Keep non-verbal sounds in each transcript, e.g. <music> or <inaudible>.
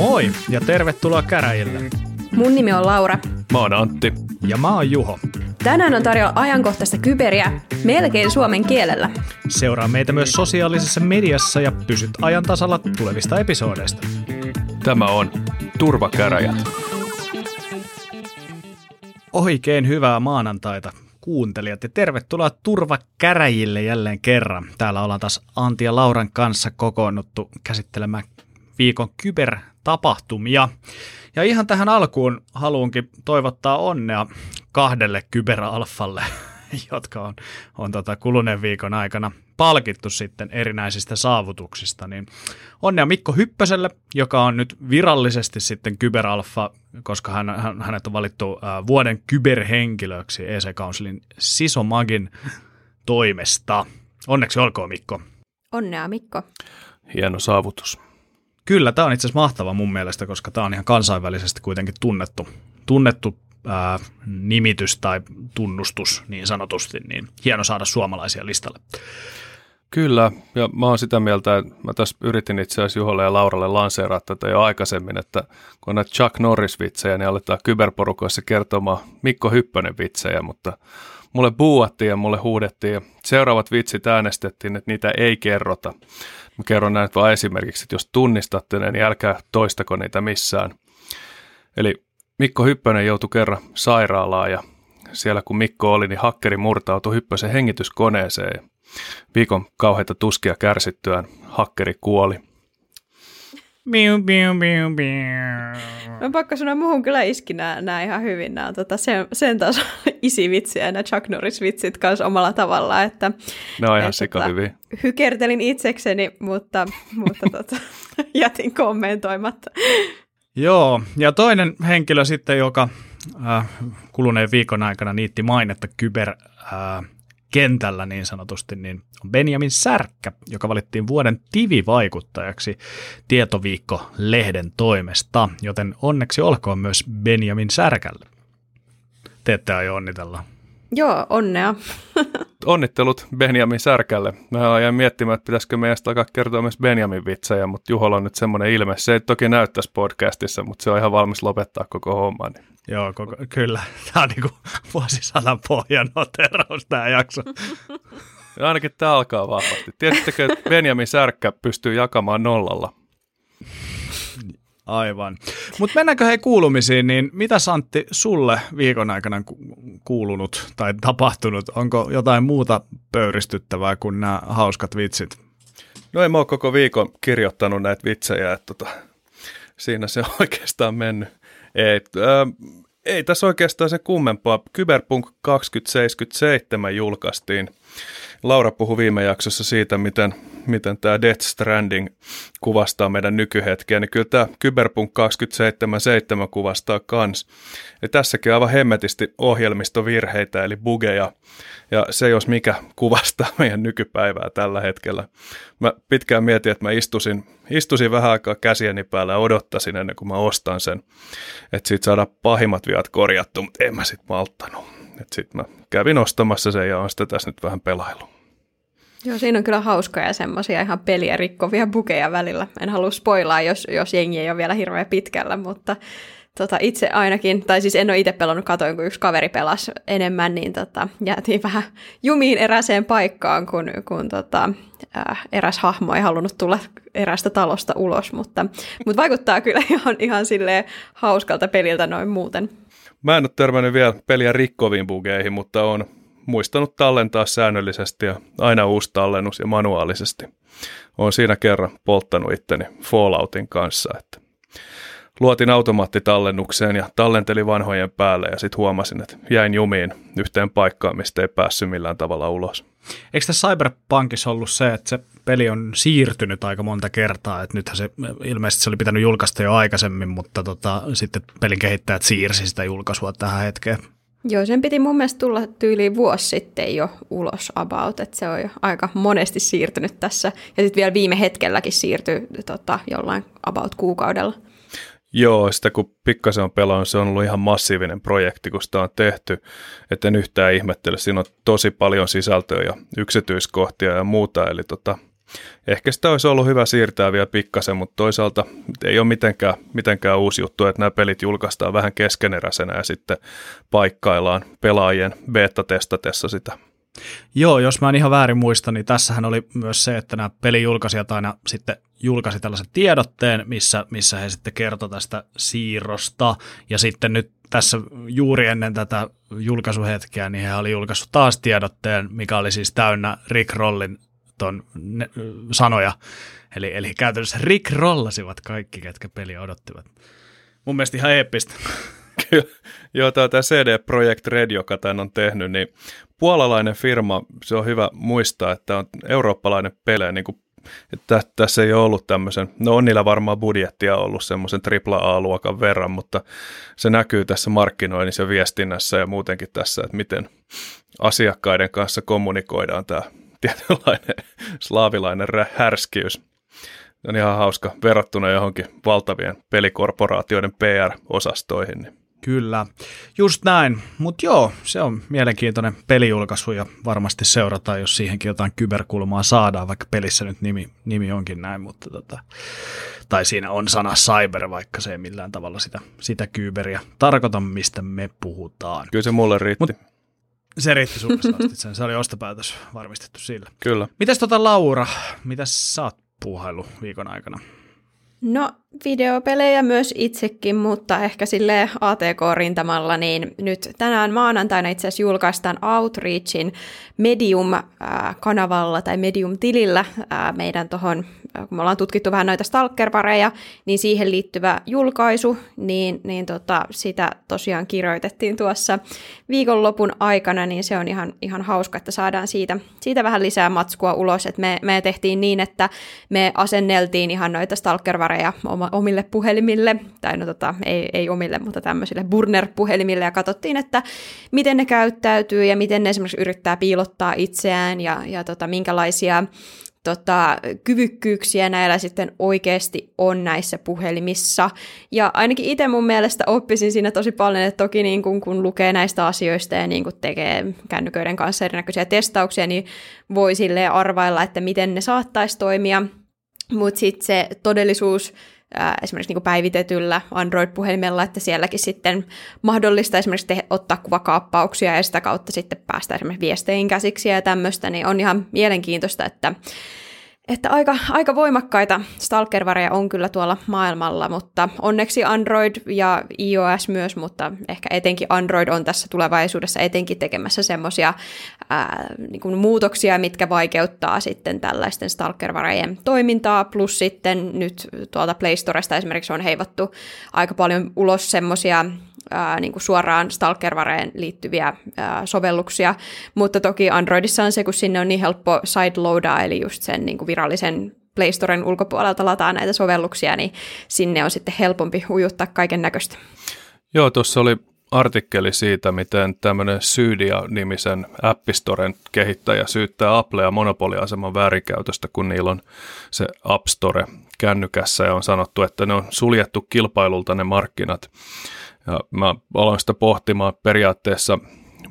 Moi ja tervetuloa käräjille. Mun nimi on Laura. Mä oon Antti. Ja mä oon Juho. Tänään on tarjolla ajankohtaista kyberiä melkein suomen kielellä. Seuraa meitä myös sosiaalisessa mediassa ja pysyt ajan tasalla tulevista episodeista. Tämä on Turvakäräjät. Oikein hyvää maanantaita kuuntelijat ja tervetuloa Turvakäräjille jälleen kerran. Täällä ollaan taas Antti ja Lauran kanssa kokoonnuttu käsittelemään viikon kybertapahtumia. Ja ihan tähän alkuun haluankin toivottaa onnea kahdelle kyberalfalle, <laughs> jotka on, on tota kuluneen viikon aikana palkittu sitten erinäisistä saavutuksista. Niin onnea Mikko Hyppöselle, joka on nyt virallisesti sitten kyberalfa, koska hän, hän, hänet on valittu äh, vuoden kyberhenkilöksi EC Councilin Sisomagin toimesta. Onneksi olkoon Mikko. Onnea Mikko. Hieno saavutus. Kyllä, tämä on itse asiassa mahtava mun mielestä, koska tämä on ihan kansainvälisesti kuitenkin tunnettu, tunnettu ää, nimitys tai tunnustus niin sanotusti, niin hieno saada suomalaisia listalle. Kyllä, ja mä oon sitä mieltä, että mä tässä yritin itse asiassa Juholle ja Lauralle lanseeraa tätä jo aikaisemmin, että kun on näitä Chuck Norris-vitsejä, niin aletaan kyberporukoissa kertomaan Mikko Hyppönen vitsejä, mutta mulle buuattiin ja mulle huudettiin ja seuraavat vitsit äänestettiin, että niitä ei kerrota. Mä kerron näin vain esimerkiksi, että jos tunnistatte ne, niin älkää toistako niitä missään. Eli Mikko Hyppönen joutui kerran sairaalaan ja siellä kun Mikko oli, niin hakkeri murtautui Hyppösen hengityskoneeseen. Viikon kauheita tuskia kärsittyään hakkeri kuoli. Biu, biu, biu, biu. No pakko sanoa, muuhun kyllä iski nämä, nämä ihan hyvin. Nämä tota, sen, sen taas <laughs> isivitsiä ja nämä Chuck Norris-vitsit kanssa omalla tavalla. Että, Ne on ihan sika hyviä. Hykertelin itsekseni, mutta, mutta <laughs> tota, <laughs> jätin kommentoimatta. Joo, ja toinen henkilö sitten, joka äh, kuluneen viikon aikana niitti mainetta kyber äh, kentällä niin sanotusti, niin on Benjamin Särkkä, joka valittiin vuoden TV-vaikuttajaksi Tietoviikko-lehden toimesta, joten onneksi olkoon myös Benjamin Särkälle. Te ette aio onnitella. Joo, onnea. <laughs> Onnittelut Benjamin Särkälle. Mä jäin miettimään, että pitäisikö meidän alkaa kertoa myös Benjamin vitsejä, mutta Juholla on nyt semmoinen ilme. Se ei toki näyttäisi podcastissa, mutta se on ihan valmis lopettaa koko homman. Niin. Joo, koko, kyllä. Tämä on niin kuin vuosisadan pohjan noteraus tämä jakso. Ja ainakin tämä alkaa vahvasti. Tiedättekö, että Benjamin Särkkä pystyy jakamaan nollalla? Aivan. Mutta mennäänkö hei kuulumisiin, niin mitä Santti sulle viikon aikana ku- kuulunut tai tapahtunut? Onko jotain muuta pöyristyttävää kuin nämä hauskat vitsit? No ei mä oon koko viikon kirjoittanut näitä vitsejä, että tota, siinä se on <laughs> oikeastaan mennyt. Ei, ää, ei tässä oikeastaan se kummempaa. Cyberpunk 2077 julkaistiin. Laura puhui viime jaksossa siitä, miten, miten tämä Death Stranding kuvastaa meidän nykyhetkeä, niin kyllä tämä Cyberpunk 2077 kuvastaa kans. Ja tässäkin aivan hemmetisti ohjelmistovirheitä, eli bugeja, ja se jos mikä kuvastaa <laughs> meidän nykypäivää tällä hetkellä. Mä pitkään mietin, että mä istusin, istusin vähän aikaa käsieni päällä ja odottasin ennen kuin mä ostan sen, että siitä saadaan pahimmat viat korjattu, mutta en mä sit malttanut. Sitten mä kävin ostamassa sen ja on sitä tässä nyt vähän pelailu. Joo, siinä on kyllä hauskoja ja semmoisia ihan peliä rikkovia bukeja välillä. En halua spoilaa, jos, jos jengi ei ole vielä hirveän pitkällä, mutta tota, itse ainakin, tai siis en ole itse pelannut, katoin kun yksi kaveri pelasi enemmän, niin tota, jäätiin <laughs> vähän jumiin eräseen paikkaan, kun, kun tota, äh, eräs hahmo ei halunnut tulla erästä talosta ulos, mutta, mutta vaikuttaa kyllä <laughs> ihan, ihan silleen hauskalta peliltä noin muuten. Mä en ole törmännyt vielä peliä rikkoviin bugeihin, mutta on muistanut tallentaa säännöllisesti ja aina uusi tallennus ja manuaalisesti. Olen siinä kerran polttanut itteni Falloutin kanssa, että luotin automaattitallennukseen ja tallentelin vanhojen päälle ja sitten huomasin, että jäin jumiin yhteen paikkaan, mistä ei päässyt millään tavalla ulos. Eikö tässä Cyberpunkissa ollut se, että se peli on siirtynyt aika monta kertaa, että nythän se ilmeisesti se oli pitänyt julkaista jo aikaisemmin, mutta tota, sitten pelin kehittäjät siirsi sitä julkaisua tähän hetkeen. Joo, sen piti mun mielestä tulla tyyliin vuosi sitten jo ulos about, että se on jo aika monesti siirtynyt tässä. Ja sitten vielä viime hetkelläkin siirtyi tota, jollain about kuukaudella. Joo, sitä kun pikkasen on pelannut, se on ollut ihan massiivinen projekti, kun sitä on tehty. Että en yhtään ihmettele, siinä on tosi paljon sisältöä ja yksityiskohtia ja muuta. Eli tota, ehkä sitä olisi ollut hyvä siirtää vielä pikkasen, mutta toisaalta ei ole mitenkään, mitenkään uusi juttu, että nämä pelit julkaistaan vähän keskeneräisenä ja sitten paikkaillaan pelaajien beta-testatessa sitä. Joo, jos mä en ihan väärin muista, niin tässähän oli myös se, että nämä pelijulkaisijat aina sitten julkaisi tällaisen tiedotteen, missä, missä he sitten kertoi tästä siirrosta. Ja sitten nyt tässä juuri ennen tätä julkaisuhetkeä, niin he oli julkaissut taas tiedotteen, mikä oli siis täynnä Rick Rollin ton ne, sanoja. Eli, eli käytännössä Rick rollasivat kaikki, ketkä peli odottivat. Mun mielestä ihan eeppistä. <laughs> Kyllä. Joo, tämä CD Projekt Red, joka tämän on tehnyt, niin puolalainen firma, se on hyvä muistaa, että on eurooppalainen pele, niin kuin että tässä ei ole ollut tämmöisen, no on niillä varmaan budjettia ollut semmoisen AAA-luokan verran, mutta se näkyy tässä markkinoinnissa ja viestinnässä ja muutenkin tässä, että miten asiakkaiden kanssa kommunikoidaan tämä tietynlainen slaavilainen härskiys. On ihan hauska verrattuna johonkin valtavien pelikorporaatioiden PR-osastoihin. Niin Kyllä, just näin. Mutta joo, se on mielenkiintoinen pelijulkaisu ja varmasti seurataan, jos siihenkin jotain kyberkulmaa saadaan, vaikka pelissä nyt nimi, nimi onkin näin, mutta tota, tai siinä on sana cyber, vaikka se ei millään tavalla sitä, sitä kyberiä tarkoita, mistä me puhutaan. Kyllä se mulle riitti. Mut se riitti sulle sen. Se oli ostopäätös varmistettu sillä. Kyllä. Mitäs tota Laura, mitä sä oot puuhailu viikon aikana? No videopelejä myös itsekin, mutta ehkä sille ATK-rintamalla, niin nyt tänään maanantaina itse asiassa julkaistaan Outreachin Medium-kanavalla tai Medium-tilillä meidän tuohon, kun me ollaan tutkittu vähän noita stalkerpareja, niin siihen liittyvä julkaisu, niin, niin tota, sitä tosiaan kirjoitettiin tuossa viikonlopun aikana, niin se on ihan, ihan hauska, että saadaan siitä, siitä vähän lisää matskua ulos, että me, me tehtiin niin, että me asenneltiin ihan noita stalkerpareja omille puhelimille, tai no tota, ei, ei omille, mutta tämmöisille burner-puhelimille, ja katsottiin, että miten ne käyttäytyy ja miten ne esimerkiksi yrittää piilottaa itseään ja, ja tota, minkälaisia tota, kyvykkyyksiä näillä sitten oikeasti on näissä puhelimissa. Ja ainakin itse mun mielestä oppisin siinä tosi paljon, että toki niin kun, kun lukee näistä asioista ja niin kun tekee kännyköiden kanssa erinäköisiä testauksia, niin voi sille arvailla, että miten ne saattaisi toimia. Mutta sitten se todellisuus esimerkiksi niin päivitetyllä Android-puhelimella, että sielläkin sitten mahdollista esimerkiksi te- ottaa kuvakaappauksia ja sitä kautta sitten päästä esimerkiksi viesteihin käsiksi ja tämmöistä, niin on ihan mielenkiintoista, että että aika, aika voimakkaita stalker on kyllä tuolla maailmalla, mutta onneksi Android ja iOS myös, mutta ehkä etenkin Android on tässä tulevaisuudessa etenkin tekemässä semmoisia niin muutoksia, mitkä vaikeuttaa sitten tällaisten stalker toimintaa, plus sitten nyt tuolta Play Storesta esimerkiksi on heivattu aika paljon ulos semmoisia ää, niin kuin suoraan stalkervareen liittyviä ää, sovelluksia, mutta toki Androidissa on se, kun sinne on niin helppo sideloadaa, eli just sen niin kuin virallisen Play Storen ulkopuolelta lataa näitä sovelluksia, niin sinne on sitten helpompi ujuttaa kaiken näköistä. Joo, tuossa oli artikkeli siitä, miten tämmöinen Syydia-nimisen Appistoren kehittäjä syyttää Applea monopoliaseman väärinkäytöstä, kun niillä on se App Store kännykässä ja on sanottu, että ne on suljettu kilpailulta ne markkinat. Ja mä aloin sitä pohtimaan periaatteessa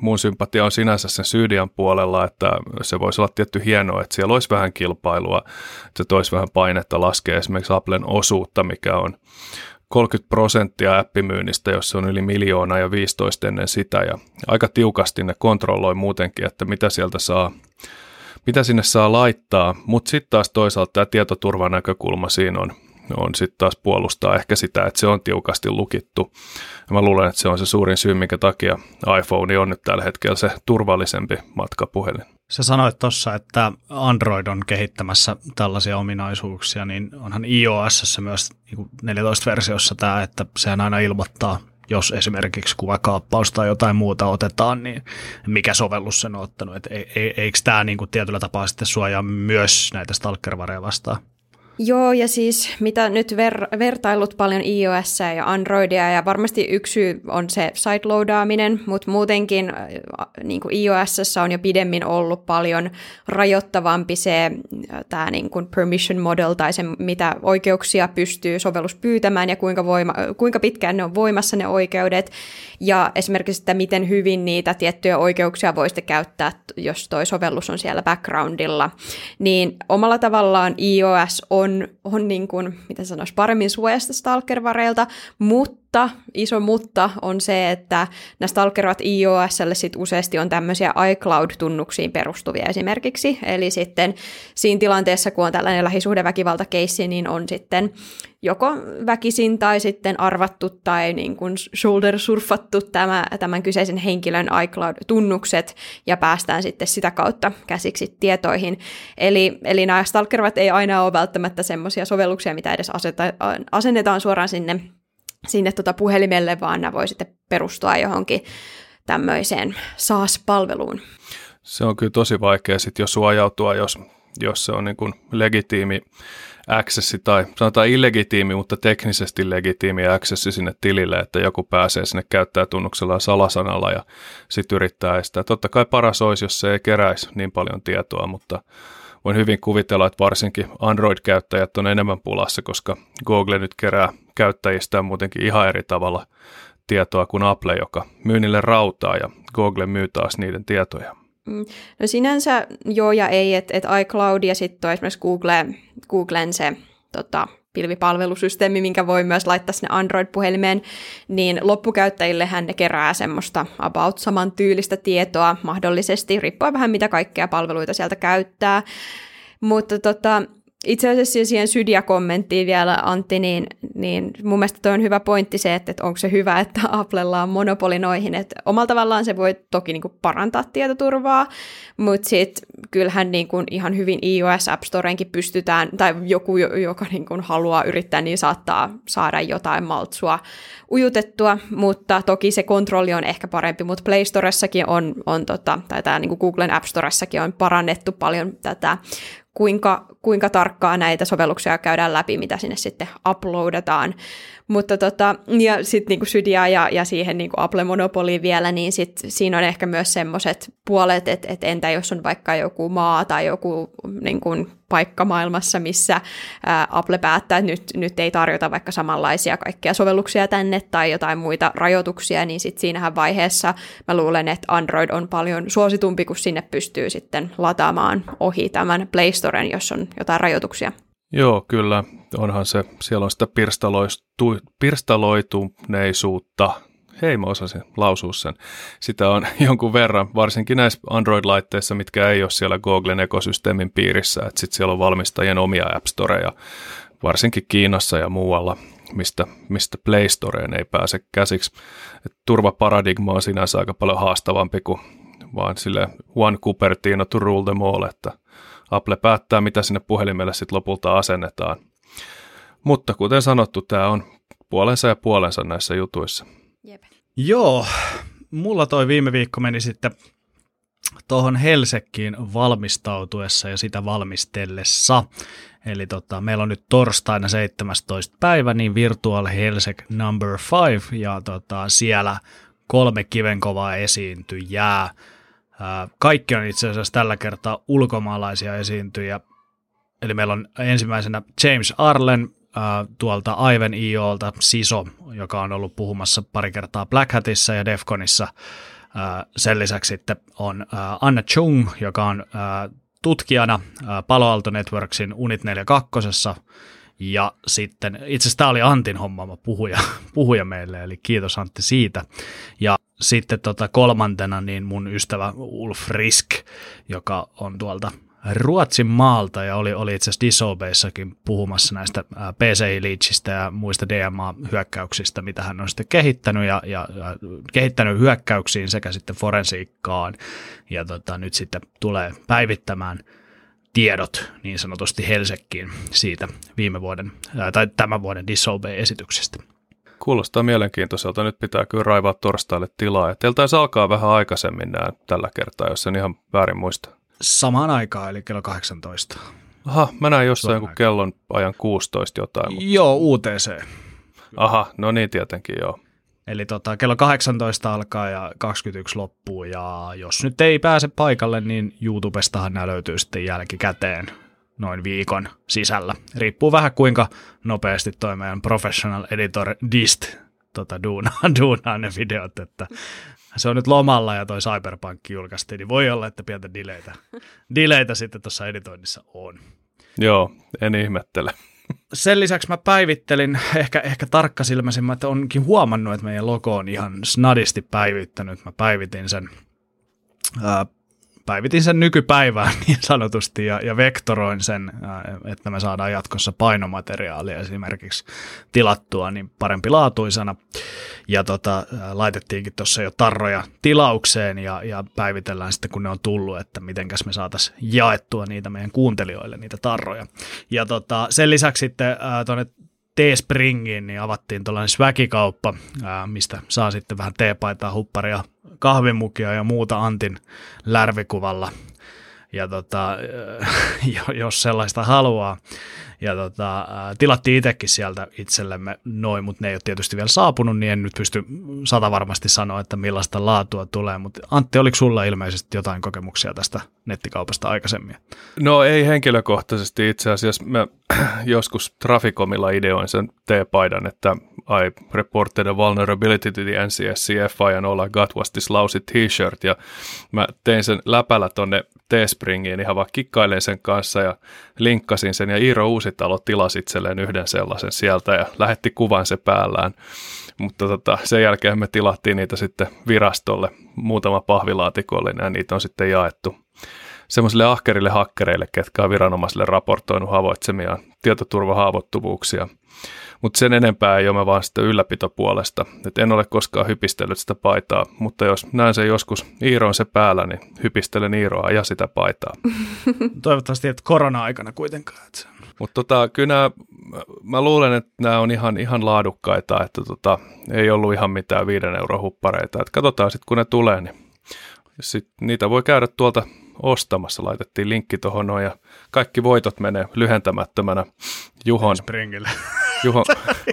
mun sympatia on sinänsä sen Syydian puolella, että se voisi olla tietty hienoa, että siellä olisi vähän kilpailua, että se toisi vähän painetta laskea esimerkiksi Applen osuutta, mikä on 30 prosenttia appimyynnistä, jos se on yli miljoona ja 15 ennen sitä ja aika tiukasti ne kontrolloi muutenkin, että mitä sieltä saa mitä sinne saa laittaa, mutta sitten taas toisaalta tämä tietoturvan näkökulma siinä on, on sitten taas puolustaa ehkä sitä, että se on tiukasti lukittu. Ja mä luulen, että se on se suurin syy, minkä takia iPhone on nyt tällä hetkellä se turvallisempi matkapuhelin. Sä sanoit tuossa, että Android on kehittämässä tällaisia ominaisuuksia, niin onhan iOS myös 14-versiossa niin tämä, että sehän aina ilmoittaa, jos esimerkiksi kuvakaappaus tai jotain muuta otetaan, niin mikä sovellus sen on ottanut. Et eikö tämä niin kuin tietyllä tapaa sitten suojaa myös näitä stalkervareja vastaan? Joo, ja siis mitä nyt ver- vertailut paljon iOS ja Androidia, ja varmasti yksi syy on se sideloadaaminen, mutta muutenkin äh, niin kuin iOS on jo pidemmin ollut paljon rajoittavampi se äh, tämä niin kuin permission model, tai se mitä oikeuksia pystyy sovellus pyytämään, ja kuinka, voima- kuinka pitkään ne on voimassa ne oikeudet, ja esimerkiksi, että miten hyvin niitä tiettyjä oikeuksia voisitte käyttää, jos toi sovellus on siellä backgroundilla, niin omalla tavallaan iOS on, on niin kuin, miten sanoisi, paremmin suojasta stalkervareilta, mutta iso mutta on se, että nämä stalkervat iOSlle sit useasti on tämmöisiä iCloud-tunnuksiin perustuvia esimerkiksi, eli sitten siinä tilanteessa, kun on tällainen lähisuhdeväkivaltakeissi, niin on sitten joko väkisin tai sitten arvattu tai niin kuin shoulder-surfattu tämä, tämän kyseisen henkilön iCloud-tunnukset ja päästään sitten sitä kautta käsiksi tietoihin. Eli, eli nämä stalkervat ei aina ole välttämättä semmoisia sovelluksia, mitä edes aseta, asennetaan suoraan sinne, sinne tota puhelimelle, vaan nämä voi sitten perustua johonkin tämmöiseen SaaS-palveluun. Se on kyllä tosi vaikea sitten jo suojautua, jos, jos se on niin kuin legitiimi accessi tai sanotaan illegitiimi, mutta teknisesti legitiimi accessi sinne tilille, että joku pääsee sinne käyttää tunnuksella salasanalla ja sitten yrittää estää. Totta kai paras olisi, jos se ei keräisi niin paljon tietoa, mutta voin hyvin kuvitella, että varsinkin Android-käyttäjät on enemmän pulassa, koska Google nyt kerää käyttäjistä muutenkin ihan eri tavalla tietoa kuin Apple, joka myy niille rautaa ja Google myy taas niiden tietoja. Mm. No sinänsä joo ja ei, että et iCloud ja sitten esimerkiksi Google, Googlen se tota, pilvipalvelusysteemi, minkä voi myös laittaa sinne Android-puhelimeen, niin loppukäyttäjillehän ne kerää semmoista about saman tyylistä tietoa mahdollisesti, riippuen vähän mitä kaikkea palveluita sieltä käyttää. Mutta tota, itse asiassa siihen Sydia-kommenttiin vielä, Antti, niin, niin mun mielestä toi on hyvä pointti se, että, että onko se hyvä, että Applella on monopoli noihin. Että omalla tavallaan se voi toki niin kuin parantaa tietoturvaa, mutta sitten kyllähän niin kuin ihan hyvin iOS App Storeenkin pystytään, tai joku, joka niin kuin haluaa yrittää, niin saattaa saada jotain maltsua ujutettua, mutta toki se kontrolli on ehkä parempi, mutta Play Storessakin on, on tota, tai tämä niin Googlen App Storessakin on parannettu paljon tätä kuinka, kuinka tarkkaa näitä sovelluksia käydään läpi, mitä sinne sitten uploadataan. Mutta tota, ja sitten niinku Sydia ja, ja siihen niinku Apple Monopoliin vielä, niin sit siinä on ehkä myös semmoiset puolet, että et entä jos on vaikka joku maa tai joku niinku, paikka maailmassa, missä ää, Apple päättää, että nyt, nyt ei tarjota vaikka samanlaisia kaikkia sovelluksia tänne tai jotain muita rajoituksia, niin sitten siinähän vaiheessa mä luulen, että Android on paljon suositumpi, kun sinne pystyy sitten lataamaan ohi tämän Play Storen, jos on jotain rajoituksia. Joo, kyllä. Onhan se, siellä on sitä pirstaloistu, pirstaloituneisuutta. Hei, mä osasin lausua sen. Sitä on <laughs> jonkun verran, varsinkin näissä Android-laitteissa, mitkä ei ole siellä Googlen ekosysteemin piirissä. Että sitten siellä on valmistajien omia App Storeja, varsinkin Kiinassa ja muualla, mistä, mistä Play Storeen ei pääse käsiksi. Et turvaparadigma on sinänsä aika paljon haastavampi kuin vaan sille one Cupertino to rule them all, että Apple päättää, mitä sinne puhelimelle sitten lopulta asennetaan. Mutta kuten sanottu, tämä on puolensa ja puolensa näissä jutuissa. Jep. Joo, mulla toi viime viikko meni sitten tuohon Helsekkiin valmistautuessa ja sitä valmistellessa. Eli tota, meillä on nyt torstaina 17. päivä, niin Virtual Helsek number 5, ja tota, siellä kolme kivenkovaa esiintyjää. Kaikki on itse asiassa tällä kertaa ulkomaalaisia esiintyjä. Eli meillä on ensimmäisenä James Arlen tuolta Ivan IOlta, Siso, joka on ollut puhumassa pari kertaa Black Hatissa ja Defconissa. Sen lisäksi sitten on Anna Chung, joka on tutkijana Palo Alto Networksin Unit 42. Ja sitten, itse asiassa tämä oli Antin hommaama puhuja, <laughs> puhuja meille, eli kiitos Antti siitä. Ja sitten tota kolmantena niin mun ystävä Ulf Risk, joka on tuolta Ruotsin maalta ja oli, oli itse asiassa Disobeissakin puhumassa näistä PCI-liitsistä ja muista DMA-hyökkäyksistä, mitä hän on sitten kehittänyt ja, ja, ja kehittänyt hyökkäyksiin sekä sitten forensiikkaan ja tota, nyt sitten tulee päivittämään tiedot niin sanotusti Helsekkiin siitä viime vuoden tai tämän vuoden Disobey-esityksestä. Kuulostaa mielenkiintoiselta. Nyt pitää kyllä raivaa torstaille tilaa. Ja teiltä taisi alkaa vähän aikaisemmin nämä tällä kertaa, jos en ihan väärin muista. Samaan aikaan, eli kello 18. Aha, mä näin jossain joku kellon ajan 16 jotain. Mutta... Joo, UTC. Aha, no niin tietenkin joo. Eli tota, kello 18 alkaa ja 21 loppuu ja jos nyt ei pääse paikalle, niin YouTubestahan nämä löytyy sitten jälkikäteen noin viikon sisällä. Riippuu vähän kuinka nopeasti toi meidän professional editor Dist tota, duunaa, <laughs> duunaa ne videot, että se on nyt lomalla ja toi Cyberpunk julkaistiin, niin voi olla, että pientä dileitä, dileitä sitten tuossa editoinnissa on. Joo, en ihmettele. Sen lisäksi mä päivittelin, ehkä, ehkä tarkkasilmäisimmät, että onkin huomannut, että meidän logo on ihan snadisti päivittänyt. Mä päivitin sen ää, päivitin sen nykypäivään <laughs> niin sanotusti ja, ja vektoroin sen, että me saadaan jatkossa painomateriaalia esimerkiksi tilattua niin parempi laatuisena. Ja tota, laitettiinkin tuossa jo tarroja tilaukseen ja, ja päivitellään sitten kun ne on tullut, että mitenkäs me saataisiin jaettua niitä meidän kuuntelijoille, niitä tarroja. Ja tota, sen lisäksi sitten tuonne Teespringiin niin avattiin tuollainen sväkikauppa, mistä saa sitten vähän teepaitaa, hupparia, kahvimukia ja muuta Antin lärvikuvalla. Ja tota, <laughs> jos sellaista haluaa. Ja tota, tilattiin itsekin sieltä itsellemme noin, mutta ne ei ole tietysti vielä saapunut, niin en nyt pysty sata varmasti sanoa, että millaista laatua tulee. Mutta Antti, oliko sulla ilmeisesti jotain kokemuksia tästä nettikaupasta aikaisemmin? No ei henkilökohtaisesti itse asiassa. Mä <clears throat> joskus Traficomilla ideoin sen T-paidan, että I reported a vulnerability to the NCSCFI and all I got was this lousy t-shirt. Ja mä tein sen läpällä tonne Teespringiin ihan vaan kikkailen sen kanssa ja linkkasin sen. Ja Iiro Uusitalo tilasi itselleen yhden sellaisen sieltä ja lähetti kuvan se päällään. Mutta tota, sen jälkeen me tilattiin niitä sitten virastolle. Muutama pahvilaatikollinen ja niitä on sitten jaettu semmoisille ahkerille hakkereille, ketkä on viranomaisille raportoinut havoitsemiaan tietoturvahaavoittuvuuksia – mutta sen enempää ei ole mä vaan sitä ylläpitopuolesta. Et en ole koskaan hypistellyt sitä paitaa, mutta jos näen sen joskus Iiroon se päällä, niin hypistelen Iiroa ja sitä paitaa. <laughs> Toivottavasti et korona-aikana kuitenkaan. Mutta tota, kyllä nämä, mä luulen, että nämä on ihan, ihan laadukkaita, että tota, ei ollut ihan mitään viiden euron huppareita. Et katsotaan sitten, kun ne tulee, niin sit niitä voi käydä tuolta ostamassa. Laitettiin linkki tuohon noin ja kaikki voitot menee lyhentämättömänä Juhon, Springille. <laughs> Juhon,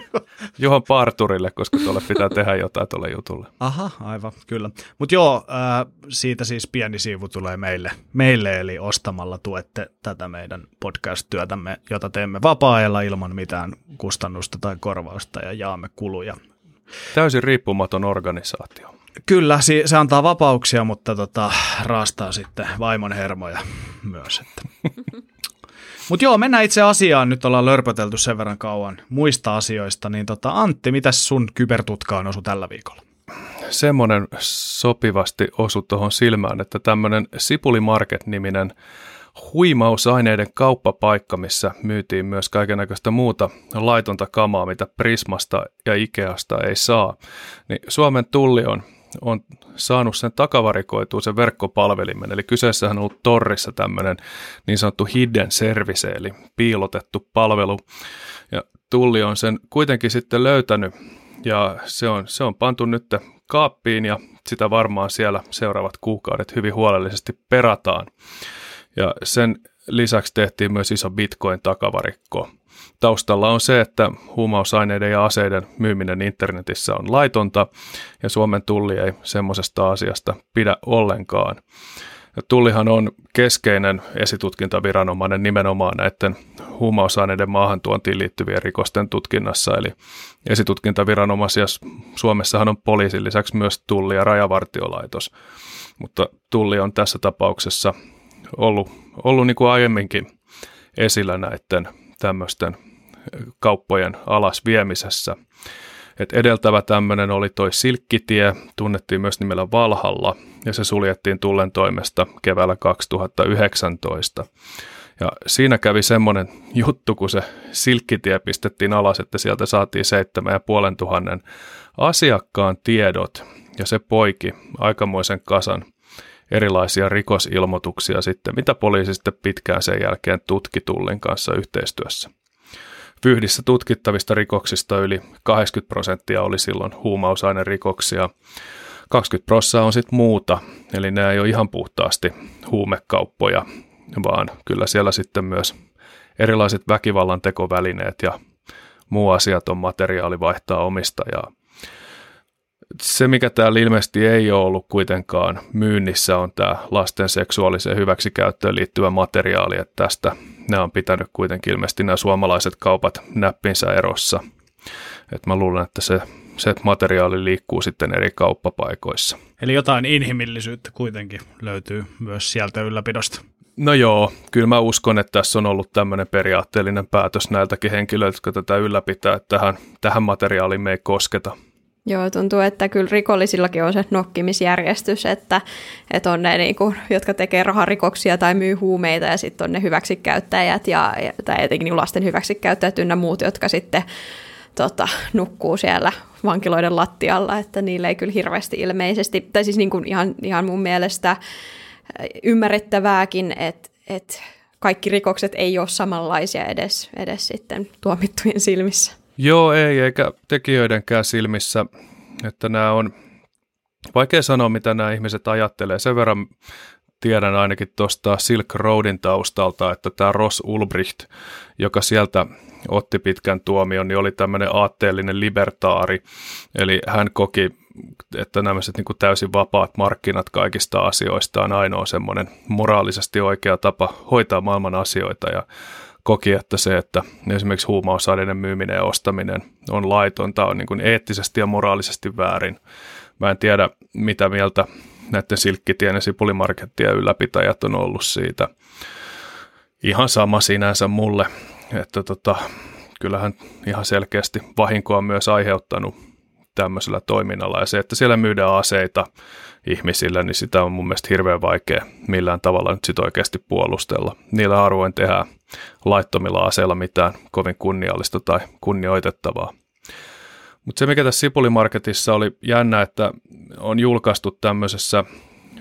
<laughs> Juhon parturille, koska tuolle pitää tehdä jotain tuolle jutulle. Aha, aivan, kyllä. Mutta joo, äh, siitä siis pieni siivu tulee meille, meille, eli ostamalla tuette tätä meidän podcast-työtämme, jota teemme vapaa-ajalla ilman mitään kustannusta tai korvausta ja jaamme kuluja. Täysin riippumaton organisaatio. Kyllä, se antaa vapauksia, mutta tota, raastaa sitten vaimon hermoja myös. Että. <laughs> Mutta joo, mennään itse asiaan. Nyt ollaan lörpötelty sen verran kauan muista asioista. Niin tota, Antti, mitä sun kybertutkaan osu tällä viikolla? Semmoinen sopivasti osu tuohon silmään, että tämmöinen Sipuli Market-niminen huimausaineiden kauppapaikka, missä myytiin myös kaikenlaista muuta laitonta kamaa, mitä Prismasta ja Ikeasta ei saa. Niin Suomen tulli on on saanut sen takavarikoitua sen verkkopalvelimen. Eli kyseessähän on ollut Torrissa tämmöinen niin sanottu hidden service, eli piilotettu palvelu. Ja Tulli on sen kuitenkin sitten löytänyt ja se on, se on pantu nyt kaappiin ja sitä varmaan siellä seuraavat kuukaudet hyvin huolellisesti perataan. Ja sen lisäksi tehtiin myös iso bitcoin-takavarikko Taustalla on se, että huumausaineiden ja aseiden myyminen internetissä on laitonta ja Suomen tulli ei semmoisesta asiasta pidä ollenkaan. Ja tullihan on keskeinen esitutkintaviranomainen nimenomaan näiden huumausaineiden maahantuontiin liittyvien rikosten tutkinnassa. Eli esitutkintaviranomaisia Suomessahan on poliisin lisäksi myös tulli ja rajavartiolaitos. Mutta tulli on tässä tapauksessa ollut, ollut niin kuin aiemminkin esillä näiden tämmöisten kauppojen alas viemisessä. Et edeltävä tämmöinen oli toi Silkkitie, tunnettiin myös nimellä Valhalla, ja se suljettiin tullen toimesta keväällä 2019. Ja siinä kävi semmoinen juttu, kun se Silkkitie pistettiin alas, että sieltä saatiin 7500 asiakkaan tiedot, ja se poiki aikamoisen kasan erilaisia rikosilmoituksia sitten, mitä poliisi sitten pitkään sen jälkeen tutki Tullin kanssa yhteistyössä. Vyhdissä tutkittavista rikoksista yli 80 prosenttia oli silloin huumausainerikoksia. 20 prosenttia on sitten muuta, eli nämä ei ole ihan puhtaasti huumekauppoja, vaan kyllä siellä sitten myös erilaiset väkivallan tekovälineet ja muu asiaton materiaali vaihtaa omistajaa. Se, mikä täällä ilmeisesti ei ole ollut kuitenkaan myynnissä, on tämä lasten seksuaaliseen hyväksikäyttöön liittyvä materiaali, että tästä nämä on pitänyt kuitenkin ilmeisesti nämä suomalaiset kaupat näppinsä erossa. Et mä luulen, että se, se materiaali liikkuu sitten eri kauppapaikoissa. Eli jotain inhimillisyyttä kuitenkin löytyy myös sieltä ylläpidosta. No joo, kyllä mä uskon, että tässä on ollut tämmöinen periaatteellinen päätös näiltäkin henkilöiltä, jotka tätä ylläpitää, että tähän, tähän materiaaliin me ei kosketa. Joo, tuntuu, että kyllä rikollisillakin on se nokkimisjärjestys, että, että on ne, niin kuin, jotka tekee raharikoksia tai myy huumeita ja sitten on ne hyväksikäyttäjät ja, tai etenkin niin lasten hyväksikäyttäjät ynnä muut, jotka sitten tota, nukkuu siellä vankiloiden lattialla, että niille ei kyllä hirveästi ilmeisesti, tai siis niin kuin ihan, ihan mun mielestä ymmärrettävääkin, että, että kaikki rikokset ei ole samanlaisia edes, edes sitten tuomittujen silmissä. Joo, ei, eikä tekijöidenkään silmissä, että nämä on, vaikea sanoa mitä nämä ihmiset ajattelee. Sen verran tiedän ainakin tuosta Silk Roadin taustalta, että tämä Ross Ulbricht, joka sieltä otti pitkän tuomion, niin oli tämmöinen aatteellinen libertaari, eli hän koki, että nämä niin täysin vapaat markkinat kaikista asioista on ainoa semmoinen moraalisesti oikea tapa hoitaa maailman asioita, ja koki, että se, että esimerkiksi huumausaineiden myyminen ja ostaminen on laitonta, on niin kuin eettisesti ja moraalisesti väärin. Mä en tiedä, mitä mieltä näiden silkkitien ja sipulimarkettien ylläpitäjät on ollut siitä. Ihan sama sinänsä mulle, että tota, kyllähän ihan selkeästi vahinkoa on myös aiheuttanut tämmöisellä toiminnalla. Ja se, että siellä myydään aseita ihmisille, niin sitä on mun mielestä hirveän vaikea millään tavalla nyt sit oikeasti puolustella. Niillä harvoin tehdään laittomilla aseilla mitään kovin kunniallista tai kunnioitettavaa. Mutta se, mikä tässä Sipulimarketissa oli jännä, että on julkaistu tämmöisessä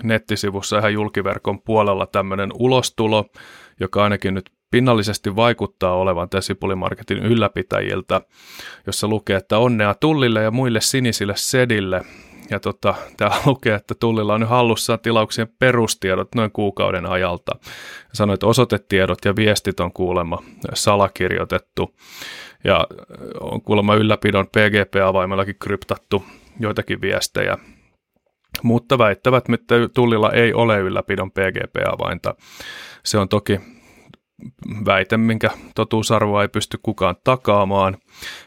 nettisivussa ihan julkiverkon puolella tämmöinen ulostulo, joka ainakin nyt pinnallisesti vaikuttaa olevan tämän Sipulimarketin ylläpitäjiltä, jossa lukee, että onnea Tullille ja muille sinisille sedille. Ja tota, täällä lukee, että Tullilla on nyt hallussaan tilauksien perustiedot noin kuukauden ajalta. Sanoi, että osoitetiedot ja viestit on kuulemma salakirjoitettu. Ja on kuulemma ylläpidon PGP-avaimellakin kryptattu joitakin viestejä. Mutta väittävät, että Tullilla ei ole ylläpidon PGP-avainta. Se on toki väite, minkä totuusarvoa ei pysty kukaan takaamaan.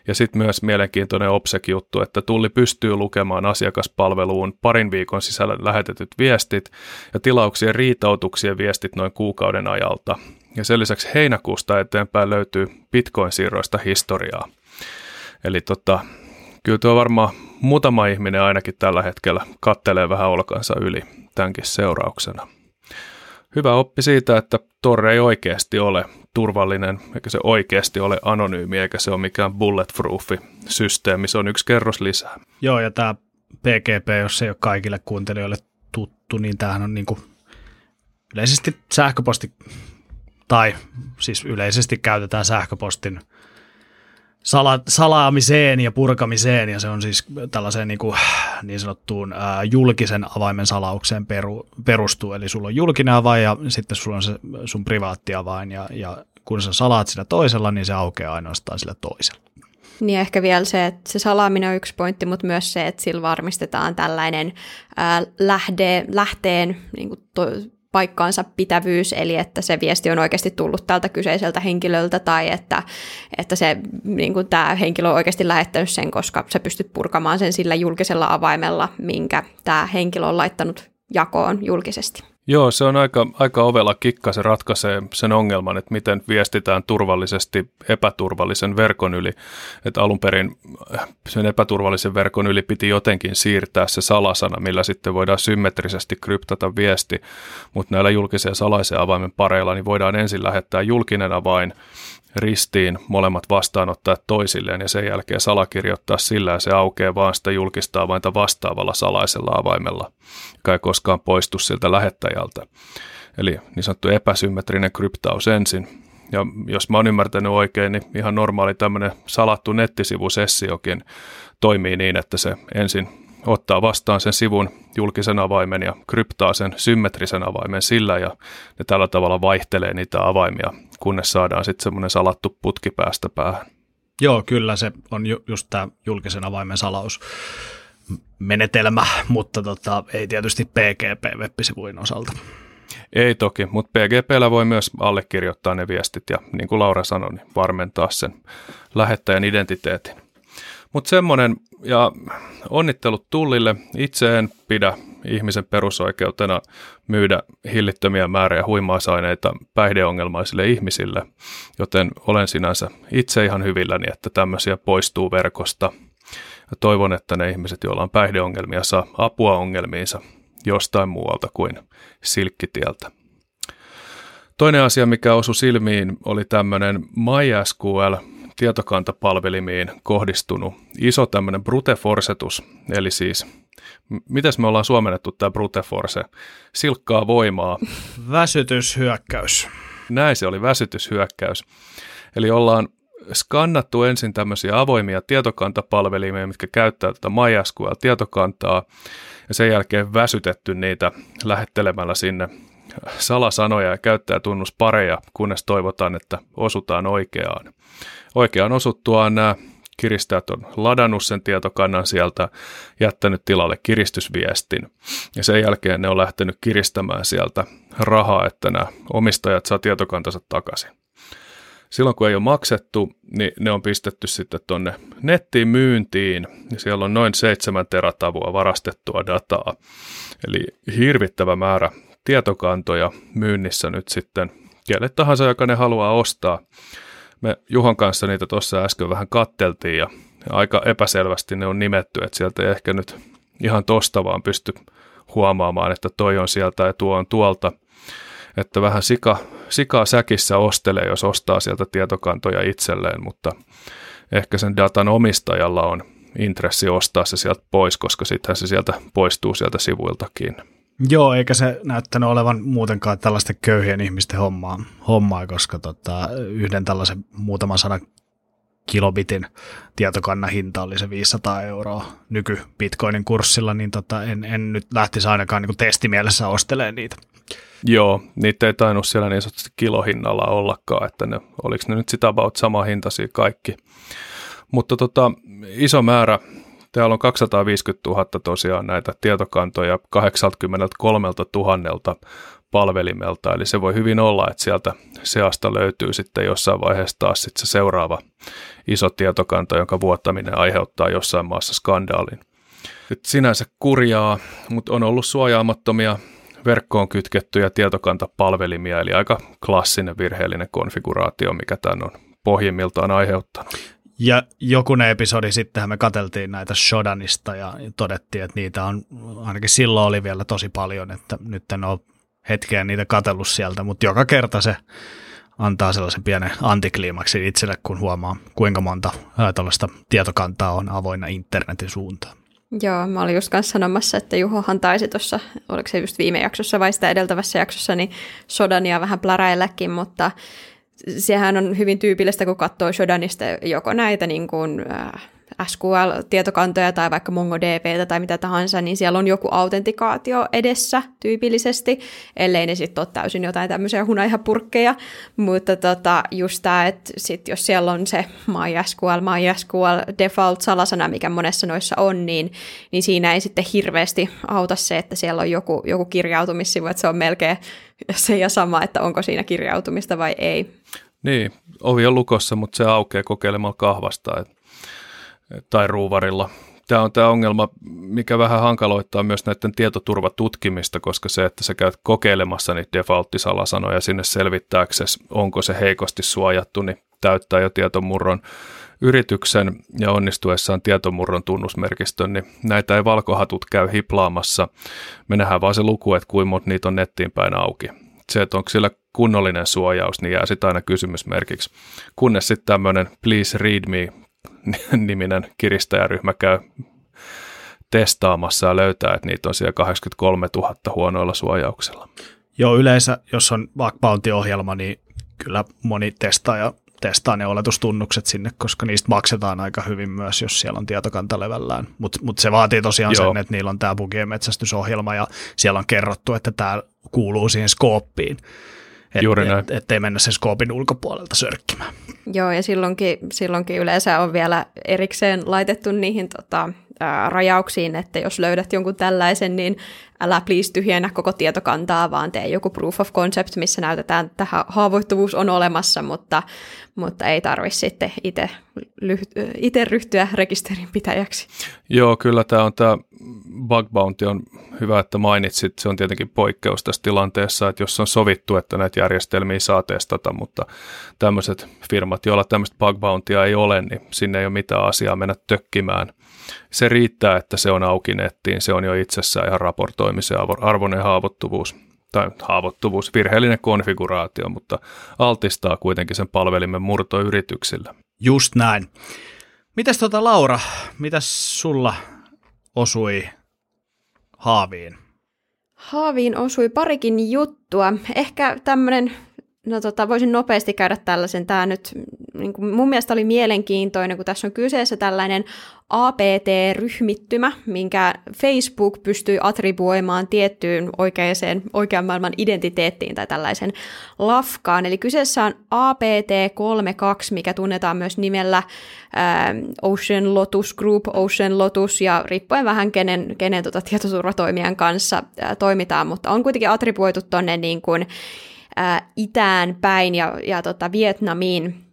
Ja sitten myös mielenkiintoinen OPSEC-juttu, että Tulli pystyy lukemaan asiakaspalveluun parin viikon sisällä lähetetyt viestit ja tilauksien riitautuksien viestit noin kuukauden ajalta. Ja sen lisäksi heinäkuusta eteenpäin löytyy Bitcoin-siirroista historiaa. Eli tota, kyllä tuo varmaan muutama ihminen ainakin tällä hetkellä kattelee vähän olkansa yli tämänkin seurauksena hyvä oppi siitä, että Torre ei oikeasti ole turvallinen, eikä se oikeasti ole anonyymi, eikä se ole mikään bulletproofi systeemi, se on yksi kerros lisää. Joo, ja tämä PGP, jos se ei ole kaikille kuuntelijoille tuttu, niin tämähän on niin kuin yleisesti sähköposti, tai siis yleisesti käytetään sähköpostin sala, salaamiseen ja purkamiseen, ja se on siis tällaiseen niin, kuin, niin sanottuun ää, julkisen avaimen salaukseen peru, perustuu. Eli sulla on julkinen avain ja sitten sulla on se sun privaatti avain, ja, ja kun sä salaat sitä toisella, niin se aukeaa ainoastaan sillä toisella. Niin ehkä vielä se, että se salaaminen on yksi pointti, mutta myös se, että sillä varmistetaan tällainen ää, lähde, lähteen niin kuin to, paikkaansa pitävyys, eli että se viesti on oikeasti tullut tältä kyseiseltä henkilöltä tai että, että se, niin kuin tämä henkilö on oikeasti lähettänyt sen, koska sä pystyt purkamaan sen sillä julkisella avaimella, minkä tämä henkilö on laittanut jakoon julkisesti. Joo, se on aika, aika ovella kikka, se ratkaisee sen ongelman, että miten viestitään turvallisesti epäturvallisen verkon yli. Että alun perin äh, sen epäturvallisen verkon yli piti jotenkin siirtää se salasana, millä sitten voidaan symmetrisesti kryptata viesti, mutta näillä julkisen salaisen avaimen pareilla niin voidaan ensin lähettää julkinen avain ristiin molemmat vastaanottaa toisilleen ja sen jälkeen salakirjoittaa sillä ja se aukeaa vaan sitä julkista avainta vastaavalla salaisella avaimella, joka ei koskaan poistu siltä lähettäjältä. Eli niin sanottu epäsymmetrinen kryptaus ensin. Ja jos mä oon ymmärtänyt oikein, niin ihan normaali tämmöinen salattu nettisivusessiokin toimii niin, että se ensin ottaa vastaan sen sivun julkisen avaimen ja kryptaa sen symmetrisen avaimen sillä ja ne tällä tavalla vaihtelee niitä avaimia, kunnes saadaan sitten semmoinen salattu putki päästä päähän. Joo, kyllä se on ju- just tämä julkisen avaimen salaus menetelmä, mutta tota, ei tietysti PGP web-sivujen osalta. Ei toki, mutta PGPllä voi myös allekirjoittaa ne viestit ja niin kuin Laura sanoi, niin varmentaa sen lähettäjän identiteetin. Mutta semmoinen, ja onnittelut Tullille, itse en pidä ihmisen perusoikeutena myydä hillittömiä määriä huimausaineita päihdeongelmaisille ihmisille, joten olen sinänsä itse ihan hyvilläni, että tämmöisiä poistuu verkosta. Ja toivon, että ne ihmiset, joilla on päihdeongelmia, saa apua ongelmiinsa jostain muualta kuin silkkitieltä. Toinen asia, mikä osui silmiin, oli tämmöinen MySQL tietokantapalvelimiin kohdistunut iso tämmöinen brute forcetus, eli siis Mites me ollaan suomennettu tämä brute force? Silkkaa voimaa. Väsytyshyökkäys. Näin se oli, väsytyshyökkäys. Eli ollaan skannattu ensin tämmöisiä avoimia tietokantapalvelimia, mitkä käyttää tätä MySQL-tietokantaa, ja sen jälkeen väsytetty niitä lähettelemällä sinne salasanoja ja käyttäjätunnuspareja, kunnes toivotaan, että osutaan oikeaan. Oikeaan osuttuaan nämä kiristäjät on ladannut sen tietokannan sieltä, jättänyt tilalle kiristysviestin ja sen jälkeen ne on lähtenyt kiristämään sieltä rahaa, että nämä omistajat saa tietokantansa takaisin. Silloin kun ei ole maksettu, niin ne on pistetty sitten tuonne nettiin myyntiin siellä on noin seitsemän teratavua varastettua dataa. Eli hirvittävä määrä tietokantoja myynnissä nyt sitten kelle tahansa, joka ne haluaa ostaa me Juhon kanssa niitä tuossa äsken vähän katteltiin ja aika epäselvästi ne on nimetty, että sieltä ei ehkä nyt ihan tosta vaan pysty huomaamaan, että toi on sieltä ja tuo on tuolta. Että vähän sika, sikaa säkissä ostelee, jos ostaa sieltä tietokantoja itselleen, mutta ehkä sen datan omistajalla on intressi ostaa se sieltä pois, koska sittenhän se sieltä poistuu sieltä sivuiltakin. Joo, eikä se näyttänyt olevan muutenkaan tällaista köyhien ihmisten hommaa, hommaa koska tota, yhden tällaisen muutaman sadan kilobitin tietokannan hinta oli se 500 euroa nyky bitcoinin kurssilla, niin tota, en, en nyt lähtisi ainakaan niin testimielessä ostelemaan niitä. Joo, niitä ei tainnut siellä niin sanotusti kilohinnalla ollakaan, että ne, oliko ne nyt sitä about sama hintaisia kaikki. Mutta tota, iso määrä Täällä on 250 000 tosiaan näitä tietokantoja 83 000 palvelimelta, eli se voi hyvin olla, että sieltä seasta löytyy sitten jossain vaiheessa taas sitten se seuraava iso tietokanta, jonka vuottaminen aiheuttaa jossain maassa skandaalin. Et sinänsä kurjaa, mutta on ollut suojaamattomia verkkoon kytkettyjä tietokantapalvelimia, eli aika klassinen virheellinen konfiguraatio, mikä tämän on pohjimmiltaan aiheuttanut. Ja jokunen episodi sitten me katseltiin näitä Shodanista ja todettiin, että niitä on, ainakin silloin oli vielä tosi paljon, että nyt en ole hetkeä niitä katellut sieltä, mutta joka kerta se antaa sellaisen pienen antikliimaksi itselle, kun huomaa, kuinka monta tällaista tietokantaa on avoinna internetin suuntaan. Joo, mä olin just kanssa sanomassa, että Juhohan taisi tuossa, oliko se just viime jaksossa vai sitä edeltävässä jaksossa, niin Sodania vähän pläräilläkin, mutta sehän on hyvin tyypillistä, kun katsoo Shodanista joko näitä niin kuin, äh, SQL-tietokantoja tai vaikka MongoDBtä tai mitä tahansa, niin siellä on joku autentikaatio edessä tyypillisesti, ellei ne sitten ole täysin jotain tämmöisiä hunajapurkkeja, mutta tota, just tämä, että sit jos siellä on se MySQL, MySQL default-salasana, mikä monessa noissa on, niin, niin siinä ei sitten hirveästi auta se, että siellä on joku, joku kirjautumissivu, että se on melkein se ja sama, että onko siinä kirjautumista vai ei. Niin, ovi on lukossa, mutta se aukeaa kokeilemalla kahvasta. Että tai ruuvarilla. Tämä on tämä ongelma, mikä vähän hankaloittaa myös näiden tietoturvatutkimista, koska se, että sä käyt kokeilemassa niitä default-salasanoja sinne selvittääksesi, onko se heikosti suojattu, niin täyttää jo tietomurron yrityksen ja onnistuessaan tietomurron tunnusmerkistön, niin näitä ei valkohatut käy hiplaamassa. Me nähdään vaan se luku, että kuinka monta niitä on nettiin päin auki. Se, että onko siellä kunnollinen suojaus, niin jää sitten aina kysymysmerkiksi. Kunnes sitten tämmöinen please read me <laughs> niminen kiristäjäryhmä käy testaamassa ja löytää, että niitä on siellä 83 000 huonoilla suojauksella. Joo, yleensä jos on bug ohjelma niin kyllä moni testaaja testaa ne oletustunnukset sinne, koska niistä maksetaan aika hyvin myös, jos siellä on tietokanta levällään. Mutta mut se vaatii tosiaan Joo. sen, että niillä on tämä bugien metsästysohjelma ja siellä on kerrottu, että tämä kuuluu siihen skooppiin. Et, Juuri näin. Et, ettei mennä sen skoopin ulkopuolelta sörkkimään. Joo, ja silloinkin, silloinkin yleensä on vielä erikseen laitettu niihin tota, ää, rajauksiin, että jos löydät jonkun tällaisen, niin älä please tyhjennä koko tietokantaa, vaan tee joku proof of concept, missä näytetään, että haavoittuvuus on olemassa, mutta, mutta ei tarvitse sitten itse ryhtyä rekisterinpitäjäksi. Joo, kyllä tämä on tämä bug bounty on hyvä, että mainitsit. Se on tietenkin poikkeus tässä tilanteessa, että jos on sovittu, että näitä järjestelmiä saa testata, mutta tämmöiset firmat, joilla tämmöistä bug bountyä ei ole, niin sinne ei ole mitään asiaa mennä tökkimään. Se riittää, että se on auki nettiin, se on jo itsessään ihan raportoimisen arvoinen haavoittuvuus tai haavoittuvuus, virheellinen konfiguraatio, mutta altistaa kuitenkin sen palvelimen murtoyrityksille. Just näin. Mitäs tuota Laura, mitäs sulla osui haaviin? Haaviin osui parikin juttua. Ehkä tämmöinen No tota, voisin nopeasti käydä tällaisen. Tämä nyt niin kuin mun mielestä oli mielenkiintoinen, kun tässä on kyseessä tällainen APT-ryhmittymä, minkä Facebook pystyy attribuoimaan tiettyyn oikeaan, oikean maailman identiteettiin tai tällaisen lafkaan. Eli kyseessä on APT32, mikä tunnetaan myös nimellä äh, Ocean Lotus Group, Ocean Lotus, ja riippuen vähän kenen, kenen tota tietoturvatoimijan kanssa äh, toimitaan, mutta on kuitenkin attribuoitu tuonne niin kuin, ää, itään päin ja, ja tota Vietnamiin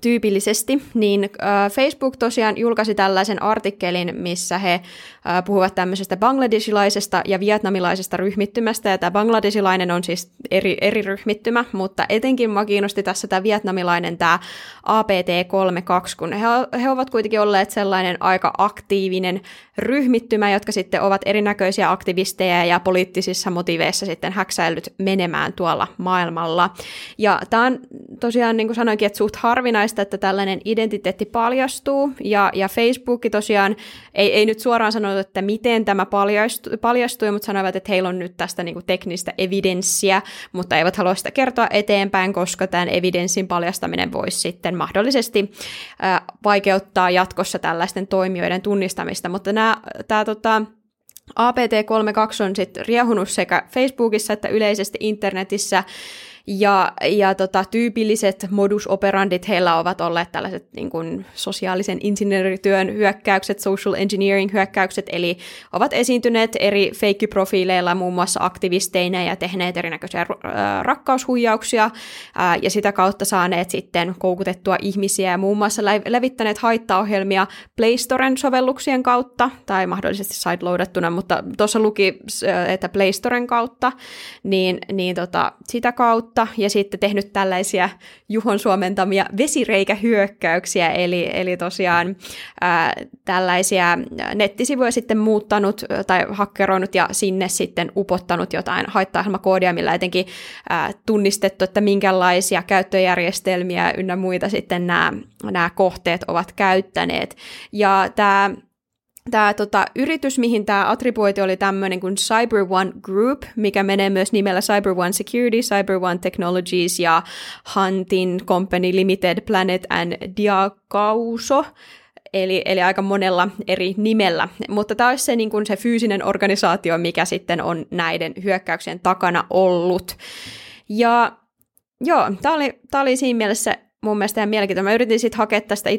tyypillisesti, niin äh, Facebook tosiaan julkaisi tällaisen artikkelin, missä he äh, puhuvat tämmöisestä bangladesilaisesta ja vietnamilaisesta ryhmittymästä, ja tämä bangladesilainen on siis eri, eri ryhmittymä, mutta etenkin mä kiinnosti tässä tämä vietnamilainen, tämä APT32, kun he, he ovat kuitenkin olleet sellainen aika aktiivinen ryhmittymä, jotka sitten ovat erinäköisiä aktivisteja ja poliittisissa motiveissa sitten häksäillyt menemään tuolla maailmalla. Ja tämä on tosiaan, niin kuin sanoinkin, että suht harvinaista, että tällainen identiteetti paljastuu, ja, ja Facebook tosiaan ei, ei nyt suoraan sanonut, että miten tämä paljastui, paljastui mutta sanoivat, että heillä on nyt tästä niin kuin teknistä evidenssiä, mutta eivät halua sitä kertoa eteenpäin, koska tämän evidenssin paljastaminen voisi sitten mahdollisesti äh, vaikeuttaa jatkossa tällaisten toimijoiden tunnistamista, mutta nämä tämä tota, APT32 on sitten riehunut sekä Facebookissa että yleisesti internetissä ja, ja tota, tyypilliset modus operandit heillä ovat olleet tällaiset niin kuin, sosiaalisen insinöörityön hyökkäykset, social engineering hyökkäykset, eli ovat esiintyneet eri feikkiprofiileilla muun muassa aktivisteina ja tehneet erinäköisiä rakkaushuijauksia ja sitä kautta saaneet sitten koukutettua ihmisiä ja muun muassa levittäneet haittaohjelmia Play Storen sovelluksien kautta tai mahdollisesti sideloadattuna, mutta tuossa luki, että Play Storen kautta, niin, niin tota, sitä kautta kautta ja sitten tehnyt tällaisia Juhon suomentamia vesireikähyökkäyksiä, eli, eli tosiaan ää, tällaisia nettisivuja sitten muuttanut tai hakkeroinut ja sinne sitten upottanut jotain haittaohjelmakoodia, millä etenkin ää, tunnistettu, että minkälaisia käyttöjärjestelmiä ynnä muita sitten nämä, nämä kohteet ovat käyttäneet. Ja tämä Tämä tota, yritys, mihin tämä attribuoiti oli tämmöinen kuin Cyber One Group, mikä menee myös nimellä Cyber One Security, Cyber One Technologies ja Hunting Company Limited, Planet and Diacauso, eli, eli aika monella eri nimellä. Mutta tämä olisi se, niin kuin se fyysinen organisaatio, mikä sitten on näiden hyökkäyksien takana ollut. Ja joo, tämä oli, tämä oli siinä mielessä mun mielestä ihan mielenkiintoinen. Mä yritin sitten hakea tästä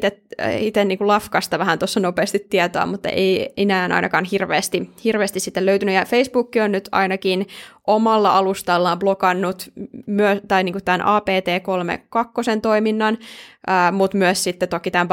itse niin lafkasta vähän tuossa nopeasti tietoa, mutta ei enää ainakaan hirveästi, hirveästi sitten löytynyt. Ja Facebook on nyt ainakin omalla alustallaan blokannut myö, tai niin kuin tämän APT32 toiminnan, ää, mutta myös sitten toki tämän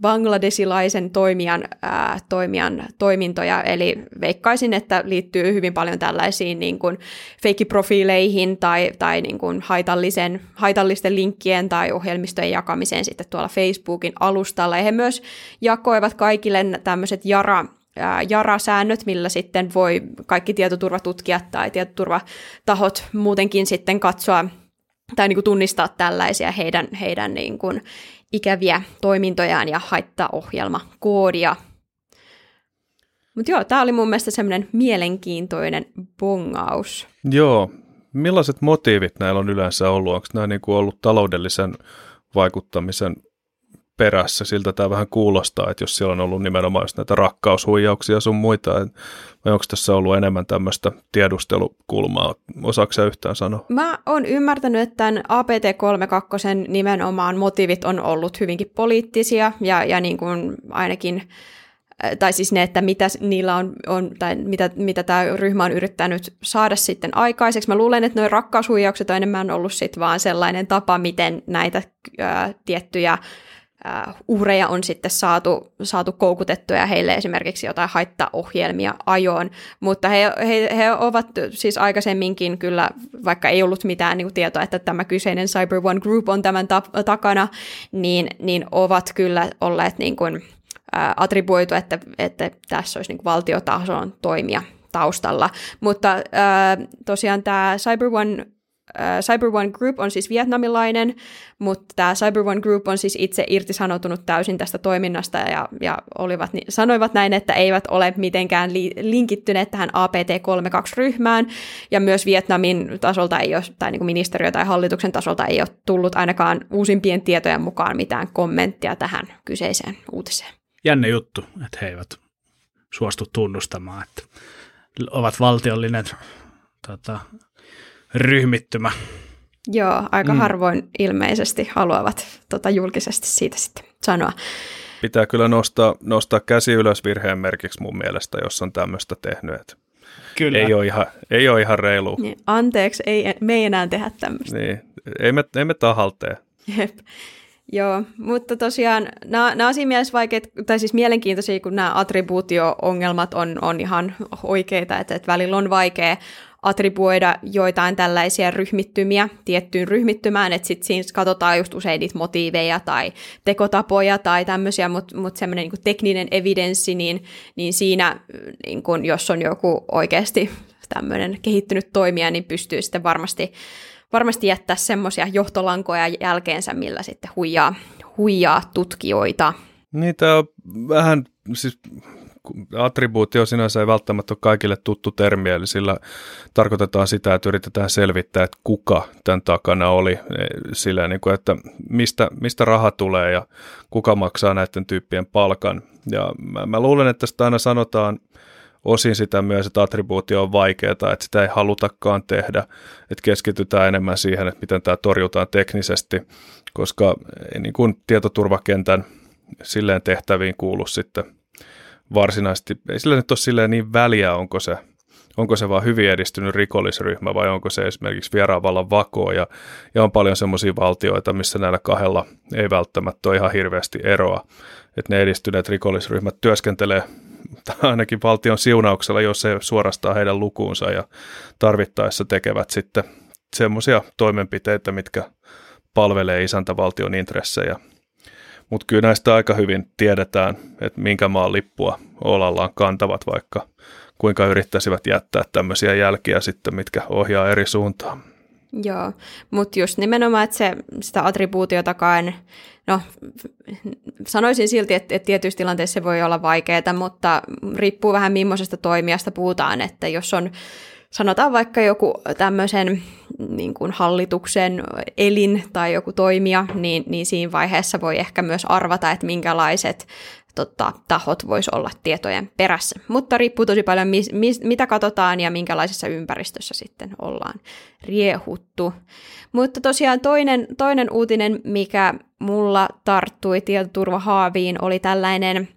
bangladesilaisen toimijan, ää, toimijan toimintoja, eli veikkaisin, että liittyy hyvin paljon tällaisiin niin kuin feikkiprofiileihin tai, tai niin kuin haitallisen, haitallisten linkkien tai ohjelmistojen jakamiseen sitten tuolla Facebookin alustalla, ja he myös jakoivat kaikille tämmöiset Jara JARA-säännöt, millä sitten voi kaikki tietoturvatutkijat tai tietoturvatahot muutenkin sitten katsoa tai niin kuin tunnistaa tällaisia heidän, heidän niin kuin ikäviä toimintojaan ja haittaohjelmakoodia. Mutta joo, tämä oli mun mielestä semmoinen mielenkiintoinen bongaus. Joo, millaiset motiivit näillä on yleensä ollut? Onko nämä niin kuin ollut taloudellisen vaikuttamisen perässä. Siltä tämä vähän kuulostaa, että jos siellä on ollut nimenomaan näitä rakkaushuijauksia sun muita, vai onko tässä ollut enemmän tämmöistä tiedustelukulmaa? Osaako yhtään sanoa? Mä oon ymmärtänyt, että tämän APT-32 nimenomaan motiivit on ollut hyvinkin poliittisia ja, ja niin kuin ainakin tai siis ne, että mitä niillä on, on tai mitä, mitä tämä ryhmä on yrittänyt saada sitten aikaiseksi. Mä luulen, että nuo rakkaushuijaukset on enemmän ollut sitten vaan sellainen tapa, miten näitä ää, tiettyjä uhreja on sitten saatu, saatu koukutettua ja heille esimerkiksi jotain haittaohjelmia ajoon, mutta he, he, he ovat siis aikaisemminkin kyllä, vaikka ei ollut mitään niin kuin tietoa, että tämä kyseinen Cyber One Group on tämän ta- takana, niin, niin ovat kyllä olleet niin kuin, ä, attribuoitu, että, että tässä olisi niin kuin valtiotason toimia taustalla. Mutta ä, tosiaan tämä Cyber One Cyber One Group on siis vietnamilainen, mutta tämä Cyber One Group on siis itse irtisanoutunut täysin tästä toiminnasta ja, ja olivat, sanoivat näin, että eivät ole mitenkään li, linkittyneet tähän APT32-ryhmään ja myös Vietnamin tasolta ei ole, tai niin kuin ministeriö tai hallituksen tasolta ei ole tullut ainakaan uusimpien tietojen mukaan mitään kommenttia tähän kyseiseen uutiseen. Jänne juttu, että he eivät suostu tunnustamaan, että ovat valtiollinen tota, ryhmittymä. Joo, aika mm. harvoin ilmeisesti haluavat tota, julkisesti siitä sitten sanoa. Pitää kyllä nostaa, nostaa käsi ylös virheen merkiksi mun mielestä, jos on tämmöistä tehnyt. Että kyllä. Ei ole ihan, ei ole ihan reilu. Niin, anteeksi, ei, me ei enää tehdä tämmöistä. Niin, ei me, ei me tahaltee. Jep. Joo, mutta tosiaan nämä, nämä on siinä mielessä vaikeat, tai siis mielenkiintoisia, kun nämä attribuutio-ongelmat on, on ihan oikeita, että, että välillä on vaikea attribuoida joitain tällaisia ryhmittymiä tiettyyn ryhmittymään, että sitten siinä katsotaan just usein niitä motiiveja tai tekotapoja tai tämmöisiä, mutta mut semmoinen niin tekninen evidenssi, niin, niin siinä, niin kun, jos on joku oikeasti tämmöinen kehittynyt toimija, niin pystyy sitten varmasti, varmasti jättää semmoisia johtolankoja jälkeensä, millä sitten huijaa, huijaa tutkijoita. Niitä on vähän, siis attribuutio sinänsä ei välttämättä ole kaikille tuttu termi, eli sillä tarkoitetaan sitä, että yritetään selvittää, että kuka tämän takana oli, e, sillä niin kuin, että mistä, mistä raha tulee ja kuka maksaa näiden tyyppien palkan. Ja mä, mä luulen, että tästä aina sanotaan osin sitä myös, että attribuutio on vaikeaa, että sitä ei halutakaan tehdä, että keskitytään enemmän siihen, että miten tämä torjutaan teknisesti, koska niin kuin tietoturvakentän silleen tehtäviin kuulu sitten varsinaisesti, ei sillä nyt ole niin väliä, onko se, onko se vaan hyvin edistynyt rikollisryhmä vai onko se esimerkiksi vieraanvallan vakoo ja, ja on paljon semmoisia valtioita, missä näillä kahdella ei välttämättä ole ihan hirveästi eroa, että ne edistyneet rikollisryhmät työskentelee ainakin valtion siunauksella, jos se suorastaa heidän lukuunsa ja tarvittaessa tekevät sitten semmoisia toimenpiteitä, mitkä palvelee isäntävaltion intressejä mutta kyllä näistä aika hyvin tiedetään, että minkä maan lippua olallaan kantavat, vaikka kuinka yrittäisivät jättää tämmöisiä jälkiä sitten, mitkä ohjaa eri suuntaan. Joo, mutta just nimenomaan, että se, sitä attribuutiotakaan, no sanoisin silti, että, että tietyissä tilanteissa se voi olla vaikeaa, mutta riippuu vähän millaisesta toimijasta puhutaan, että jos on sanotaan vaikka joku tämmöisen niin kuin hallituksen elin tai joku toimija, niin, niin siinä vaiheessa voi ehkä myös arvata, että minkälaiset tota, tahot vois olla tietojen perässä. Mutta riippuu tosi paljon, mis, mis, mitä katsotaan ja minkälaisessa ympäristössä sitten ollaan riehuttu. Mutta tosiaan toinen, toinen uutinen, mikä mulla tarttui tietoturvahaaviin, oli tällainen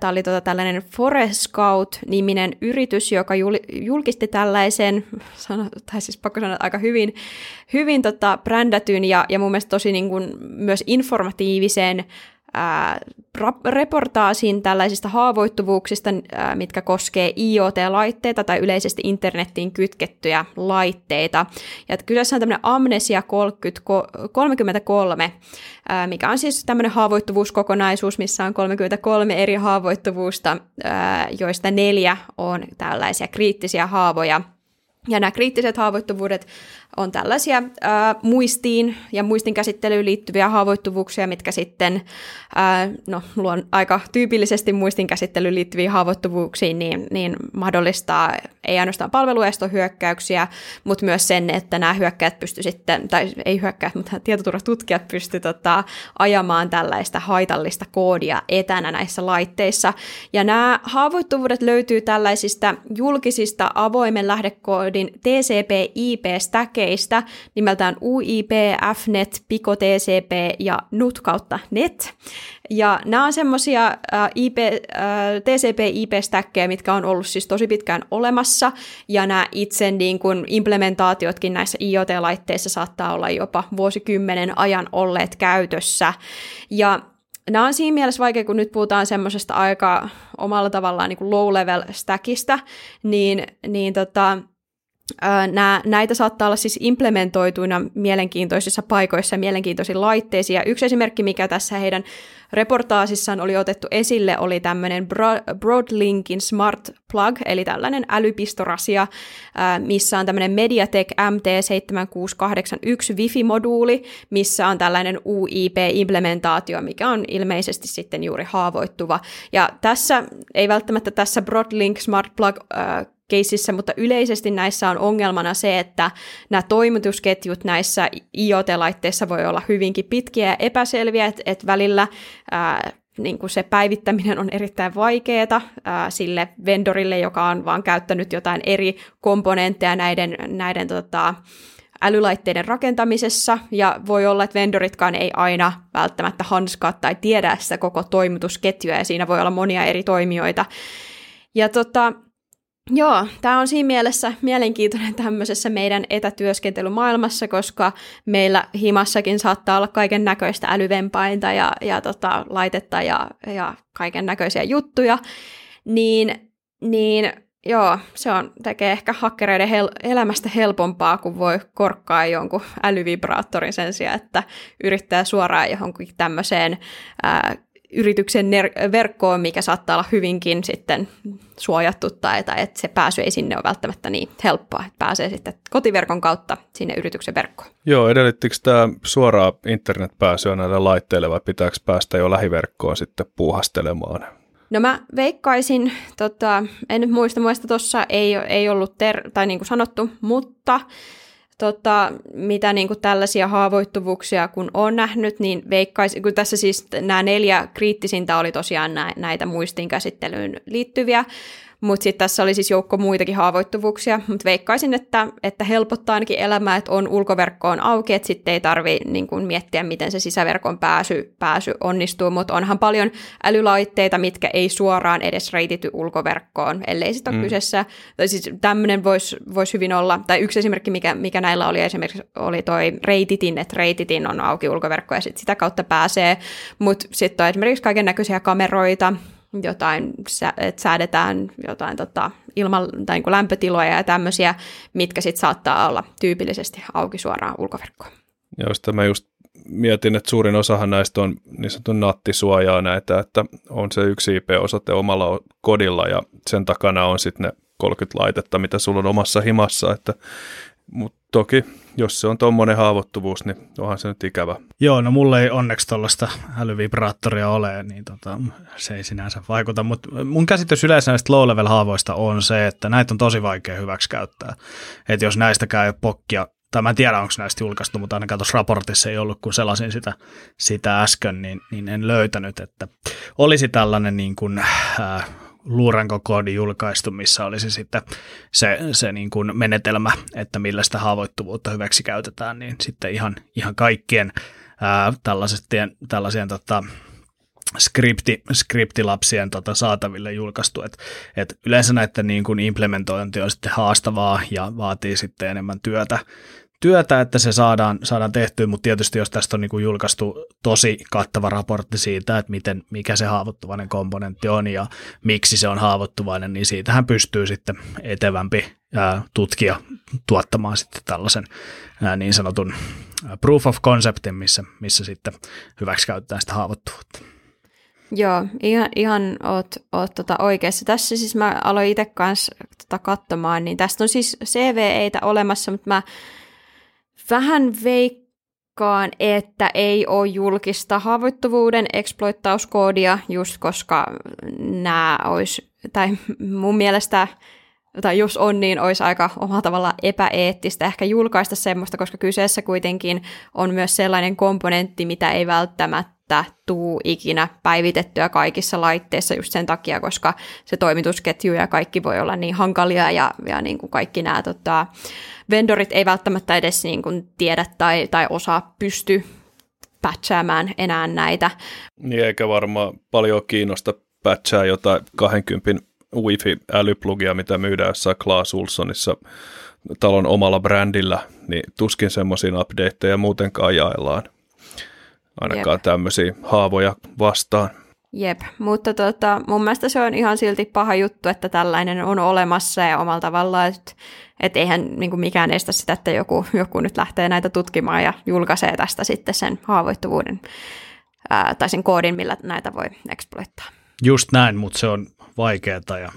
Tämä oli tota tällainen Forest Scout-niminen yritys, joka julkisti tällaisen, <laughs> tai siis pakko sanoa, aika hyvin, hyvin tota brändätyn ja, ja mun mielestä tosi niin kuin myös informatiivisen ää, reportaasin tällaisista haavoittuvuuksista, mitkä koskee IoT-laitteita tai yleisesti internettiin kytkettyjä laitteita. Ja kyseessä on tämmöinen Amnesia 30, 33, ää, mikä on siis tämmöinen haavoittuvuuskokonaisuus, missä on 33 eri haavoittuvuusta, joista neljä on tällaisia kriittisiä haavoja. Ja nämä kriittiset haavoittuvuudet on tällaisia ää, muistiin ja muistin käsittelyyn liittyviä haavoittuvuuksia, mitkä sitten, ää, no luon aika tyypillisesti muistin käsittelyyn liittyviä haavoittuvuuksiin, niin, niin mahdollistaa ei ainoastaan palveluestohyökkäyksiä, mutta myös sen, että nämä hyökkäät pysty sitten, tai ei hyökkäät, mutta tietoturvatutkijat pysty tota, ajamaan tällaista haitallista koodia etänä näissä laitteissa. Ja nämä haavoittuvuudet löytyy tällaisista julkisista avoimen lähdekoodin TCP/IP-stäkeistä nimeltään UIP, Fnet, Pico TCP ja NUT kautta NET. Ja nämä on semmoisia IP, TCP-IP-stäkkejä, mitkä on ollut siis tosi pitkään olemassa, ja nämä itse niin kuin implementaatiotkin näissä IoT-laitteissa saattaa olla jopa vuosikymmenen ajan olleet käytössä. Ja nämä on siinä mielessä vaikea, kun nyt puhutaan semmoisesta aika omalla tavallaan niin low-level stackista, niin, niin tota, Nää, näitä saattaa olla siis implementoituina mielenkiintoisissa paikoissa ja mielenkiintoisiin laitteisiin. Ja yksi esimerkki, mikä tässä heidän reportaasissaan oli otettu esille, oli tämmöinen Broadlinkin Smart Plug, eli tällainen älypistorasia, missä on tämmöinen Mediatek MT7681 Wi-Fi-moduuli, missä on tällainen UIP-implementaatio, mikä on ilmeisesti sitten juuri haavoittuva. Ja tässä, ei välttämättä tässä Broadlink Smart Plug keississä, mutta yleisesti näissä on ongelmana se, että nämä toimitusketjut näissä IoT-laitteissa voi olla hyvinkin pitkiä ja epäselviä, että et välillä ää, niin kuin se päivittäminen on erittäin vaikeaa ää, sille vendorille, joka on vaan käyttänyt jotain eri komponentteja näiden, näiden tota, älylaitteiden rakentamisessa, ja voi olla, että vendoritkaan ei aina välttämättä hanskaa tai tiedä sitä koko toimitusketjua, ja siinä voi olla monia eri toimijoita. Ja tota, Joo, tämä on siinä mielessä mielenkiintoinen tämmöisessä meidän etätyöskentelymaailmassa, koska meillä himassakin saattaa olla kaiken näköistä älyvempainta ja, ja tota, laitetta ja, ja kaiken näköisiä juttuja, niin, niin joo, se on, tekee ehkä hakkereiden hel- elämästä helpompaa, kun voi korkkaa jonkun älyvibraattorin sen sijaan, että yrittää suoraan johonkin tämmöiseen ää, yrityksen ner- verkkoon, mikä saattaa olla hyvinkin sitten suojattu tai, tai että se pääsy ei sinne ole välttämättä niin helppoa, että pääsee sitten kotiverkon kautta sinne yrityksen verkkoon. Joo, edellyttikö tämä suoraa internetpääsyä näille laitteille vai pitääkö päästä jo lähiverkkoon sitten puuhastelemaan? No mä veikkaisin, tota, en nyt muista, muista tuossa ei, ei ollut, ter- tai niin kuin sanottu, mutta tota, mitä niin kuin tällaisia haavoittuvuuksia kun on nähnyt, niin veikkaisin, kun tässä siis nämä neljä kriittisintä oli tosiaan näitä muistinkäsittelyyn liittyviä, mutta sitten tässä oli siis joukko muitakin haavoittuvuuksia, mutta veikkaisin, että, että helpottaa ainakin elämää, että on ulkoverkkoon auki, että sitten ei tarvi niin kun, miettiä, miten se sisäverkon pääsy, pääsy onnistuu, mutta onhan paljon älylaitteita, mitkä ei suoraan edes reitity ulkoverkkoon, ellei sitten ole mm. kyseessä, tai siis tämmöinen voisi vois hyvin olla, tai yksi esimerkki, mikä, mikä näillä oli esimerkiksi, oli toi reititin, että reititin on auki ulkoverkko ja sit sitä kautta pääsee, mutta sitten on esimerkiksi kaiken näköisiä kameroita, jotain, että säädetään jotain tota, ilma- tai niin lämpötiloja ja tämmöisiä, mitkä sitten saattaa olla tyypillisesti auki suoraan ulkoverkkoon. Joo, sitä mä just mietin, että suurin osahan näistä on niin sanotun nattisuojaa näitä, että on se yksi IP-osoite omalla kodilla ja sen takana on sitten ne 30 laitetta, mitä sulla on omassa himassa, että mutta toki, jos se on tuommoinen haavoittuvuus, niin onhan se nyt ikävä. Joo, no mulle ei onneksi tuollaista älyvibraattoria ole, niin tota, se ei sinänsä vaikuta. Mutta mun käsitys yleensä näistä low-level-haavoista on se, että näitä on tosi vaikea hyväksi käyttää. Että jos näistä käy pokkia, tai mä en tiedä, onko näistä julkaistu, mutta ainakaan tuossa raportissa ei ollut, kun selasin sitä, sitä äsken, niin, niin en löytänyt, että olisi tällainen niin kuin, äh, luurankokoodi julkaistu, missä olisi sitten se, se niin kuin menetelmä, että millä sitä haavoittuvuutta hyväksi käytetään, niin sitten ihan, ihan kaikkien tällaisien, tällaisien tota, skripti, skriptilapsien tota, saataville julkaistu. Et, et yleensä näiden niin kuin implementointi on sitten haastavaa ja vaatii sitten enemmän työtä, työtä, että se saadaan, saadaan tehtyä, mutta tietysti jos tästä on niin kuin julkaistu tosi kattava raportti siitä, että miten, mikä se haavoittuvainen komponentti on ja miksi se on haavoittuvainen, niin siitähän pystyy sitten etevämpi tutkija tuottamaan sitten tällaisen niin sanotun proof of conceptin, missä, missä sitten hyväksikäytetään sitä haavoittuvuutta. Joo, ihan, ihan oot, oot tota oikeassa. Tässä siis mä aloin itse kanssa tota katsomaan, niin tästä on siis CVEitä olemassa, mutta mä Vähän veikkaan, että ei ole julkista haavoittuvuuden exploittauskoodia, just koska nämä olisi, tai mun mielestä tai jos on, niin olisi aika omalla tavalla epäeettistä ehkä julkaista semmoista, koska kyseessä kuitenkin on myös sellainen komponentti, mitä ei välttämättä tuu ikinä päivitettyä kaikissa laitteissa just sen takia, koska se toimitusketju ja kaikki voi olla niin hankalia ja, ja niin kuin kaikki nämä tota, vendorit ei välttämättä edes niin kuin tiedä tai, tai osaa pysty patchaamaan enää näitä. Niin eikä varmaan paljon kiinnosta patchaa jotain 20 Wi-Fi-älyplugia, mitä myydään jossain Klaas Ulssonissa talon omalla brändillä, niin tuskin semmoisia updateja muutenkaan jaellaan. Ainakaan Jep. tämmöisiä haavoja vastaan. Jep, mutta tota, mun mielestä se on ihan silti paha juttu, että tällainen on olemassa ja omalla tavallaan, että et eihän niin kuin mikään estä sitä, että joku, joku nyt lähtee näitä tutkimaan ja julkaisee tästä sitten sen haavoittuvuuden ää, tai sen koodin, millä näitä voi exploittaa. Just näin, mutta se on vaikeaa ja,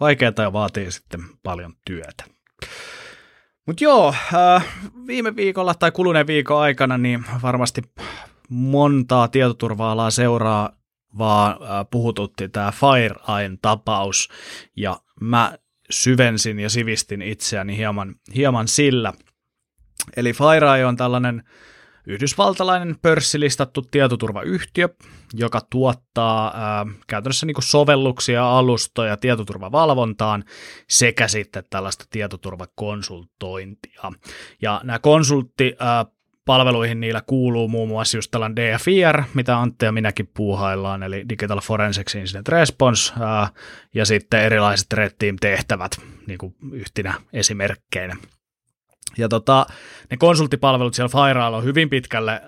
vaikeata ja vaatii sitten paljon työtä. Mutta joo, äh, viime viikolla tai kuluneen viikon aikana niin varmasti montaa tietoturva-alaa seuraa vaan äh, puhututti tämä FireEyen tapaus ja mä syvensin ja sivistin itseäni hieman, hieman sillä. Eli FireEye on tällainen yhdysvaltalainen pörssilistattu tietoturvayhtiö, joka tuottaa ää, käytännössä niin sovelluksia, alustoja tietoturvavalvontaan sekä sitten tällaista tietoturvakonsultointia. Ja nämä konsultti palveluihin niillä kuuluu muun muassa just tällainen DFIR, mitä Antti ja minäkin puuhaillaan, eli Digital Forensics Incident Response, ää, ja sitten erilaiset Red Team-tehtävät niin kuin yhtenä esimerkkeinä. Ja tota, ne konsulttipalvelut siellä FireEyella on hyvin pitkälle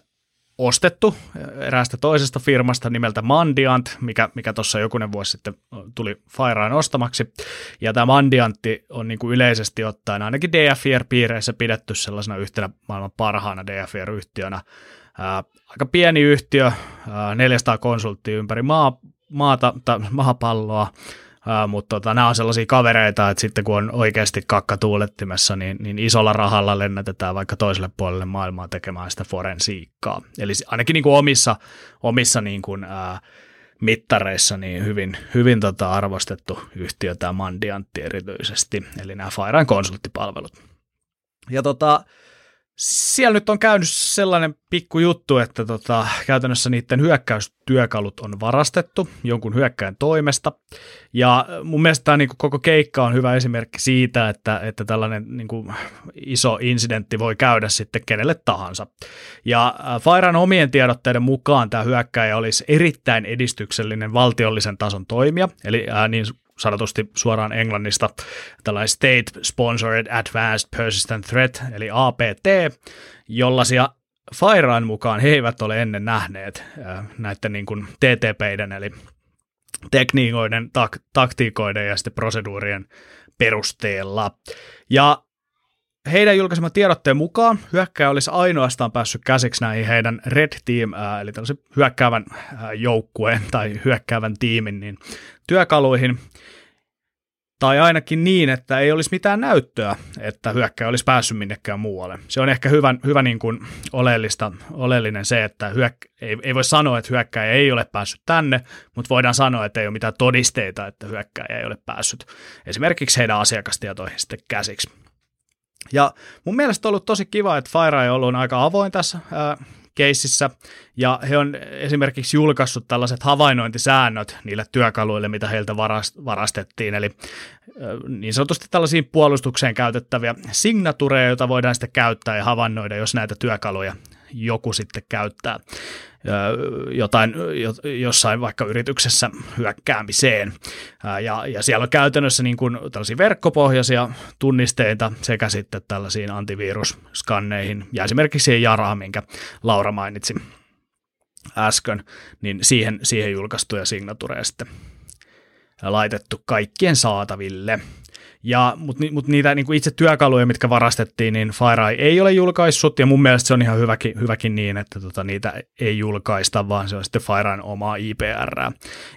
ostettu eräästä toisesta firmasta nimeltä Mandiant, mikä, mikä tuossa jokunen vuosi sitten tuli FireEyen ostamaksi. Ja tämä Mandiantti on niin kuin yleisesti ottaen ainakin DFIR-piireissä pidetty sellaisena yhtenä maailman parhaana DFIR-yhtiönä. Ää, aika pieni yhtiö, ää, 400 konsulttia ympäri maa, maata, maapalloa, Uh, mutta tota, nämä on sellaisia kavereita, että sitten kun on oikeasti kakka tuulettimessa, niin, niin isolla rahalla lennätetään vaikka toiselle puolelle maailmaa tekemään sitä forensiikkaa. Eli ainakin niin kuin omissa, omissa niin kuin, uh, mittareissa niin hyvin, hyvin tota arvostettu yhtiö tämä Mandiantti erityisesti, eli nämä Fairan konsulttipalvelut. Ja tota, siellä nyt on käynyt sellainen pikku juttu, että tota, käytännössä niiden hyökkäystyökalut on varastettu jonkun hyökkäin toimesta. Ja mun mielestä tämä niin koko keikka on hyvä esimerkki siitä, että, että tällainen niin kuin, iso incidentti voi käydä sitten kenelle tahansa. Ja Fairan omien tiedotteiden mukaan tämä hyökkäjä olisi erittäin edistyksellinen valtiollisen tason toimija, eli niin sanotusti suoraan englannista tällainen State Sponsored Advanced Persistent Threat, eli APT, jollaisia FireEyen mukaan he eivät ole ennen nähneet äh, näiden niin kuin TTPiden, eli tekniikoiden, tak- taktiikoiden ja sitten proseduurien perusteella. Ja heidän julkaiseman tiedotteen mukaan hyökkäjä olisi ainoastaan päässyt käsiksi näihin heidän Red Team, eli tällaisen hyökkäävän ää, joukkueen tai hyökkäävän tiimin niin työkaluihin, tai ainakin niin, että ei olisi mitään näyttöä, että hyökkäjä olisi päässyt minnekään muualle. Se on ehkä hyvä, hyvä niin kuin oleellista, oleellinen se, että hyök- ei, ei voi sanoa, että hyökkäjä ei ole päässyt tänne, mutta voidaan sanoa, että ei ole mitään todisteita, että hyökkäjä ei ole päässyt esimerkiksi heidän asiakastietoihin sitten käsiksi. Ja mun mielestä on ollut tosi kiva, että FireEye on ollut aika avoin tässä ää, keississä, ja he on esimerkiksi julkaissut tällaiset havainnointisäännöt niille työkaluille, mitä heiltä varastettiin, eli niin sanotusti tällaisiin puolustukseen käytettäviä signatureja, joita voidaan sitten käyttää ja havainnoida, jos näitä työkaluja joku sitten käyttää jotain, jossain vaikka yrityksessä hyökkäämiseen. Ja, ja siellä on käytännössä niin kuin tällaisia verkkopohjaisia tunnisteita sekä sitten tällaisiin antivirusskanneihin ja esimerkiksi Jaraan, minkä Laura mainitsi äsken, niin siihen, siihen julkaistuja signatureja sitten laitettu kaikkien saataville. Ja, mutta, mutta niitä niin kuin itse työkaluja, mitkä varastettiin, niin FireEye ei ole julkaissut, ja mun mielestä se on ihan hyväkin, hyväkin niin, että tota, niitä ei julkaista, vaan se on sitten FireEyen omaa IPR.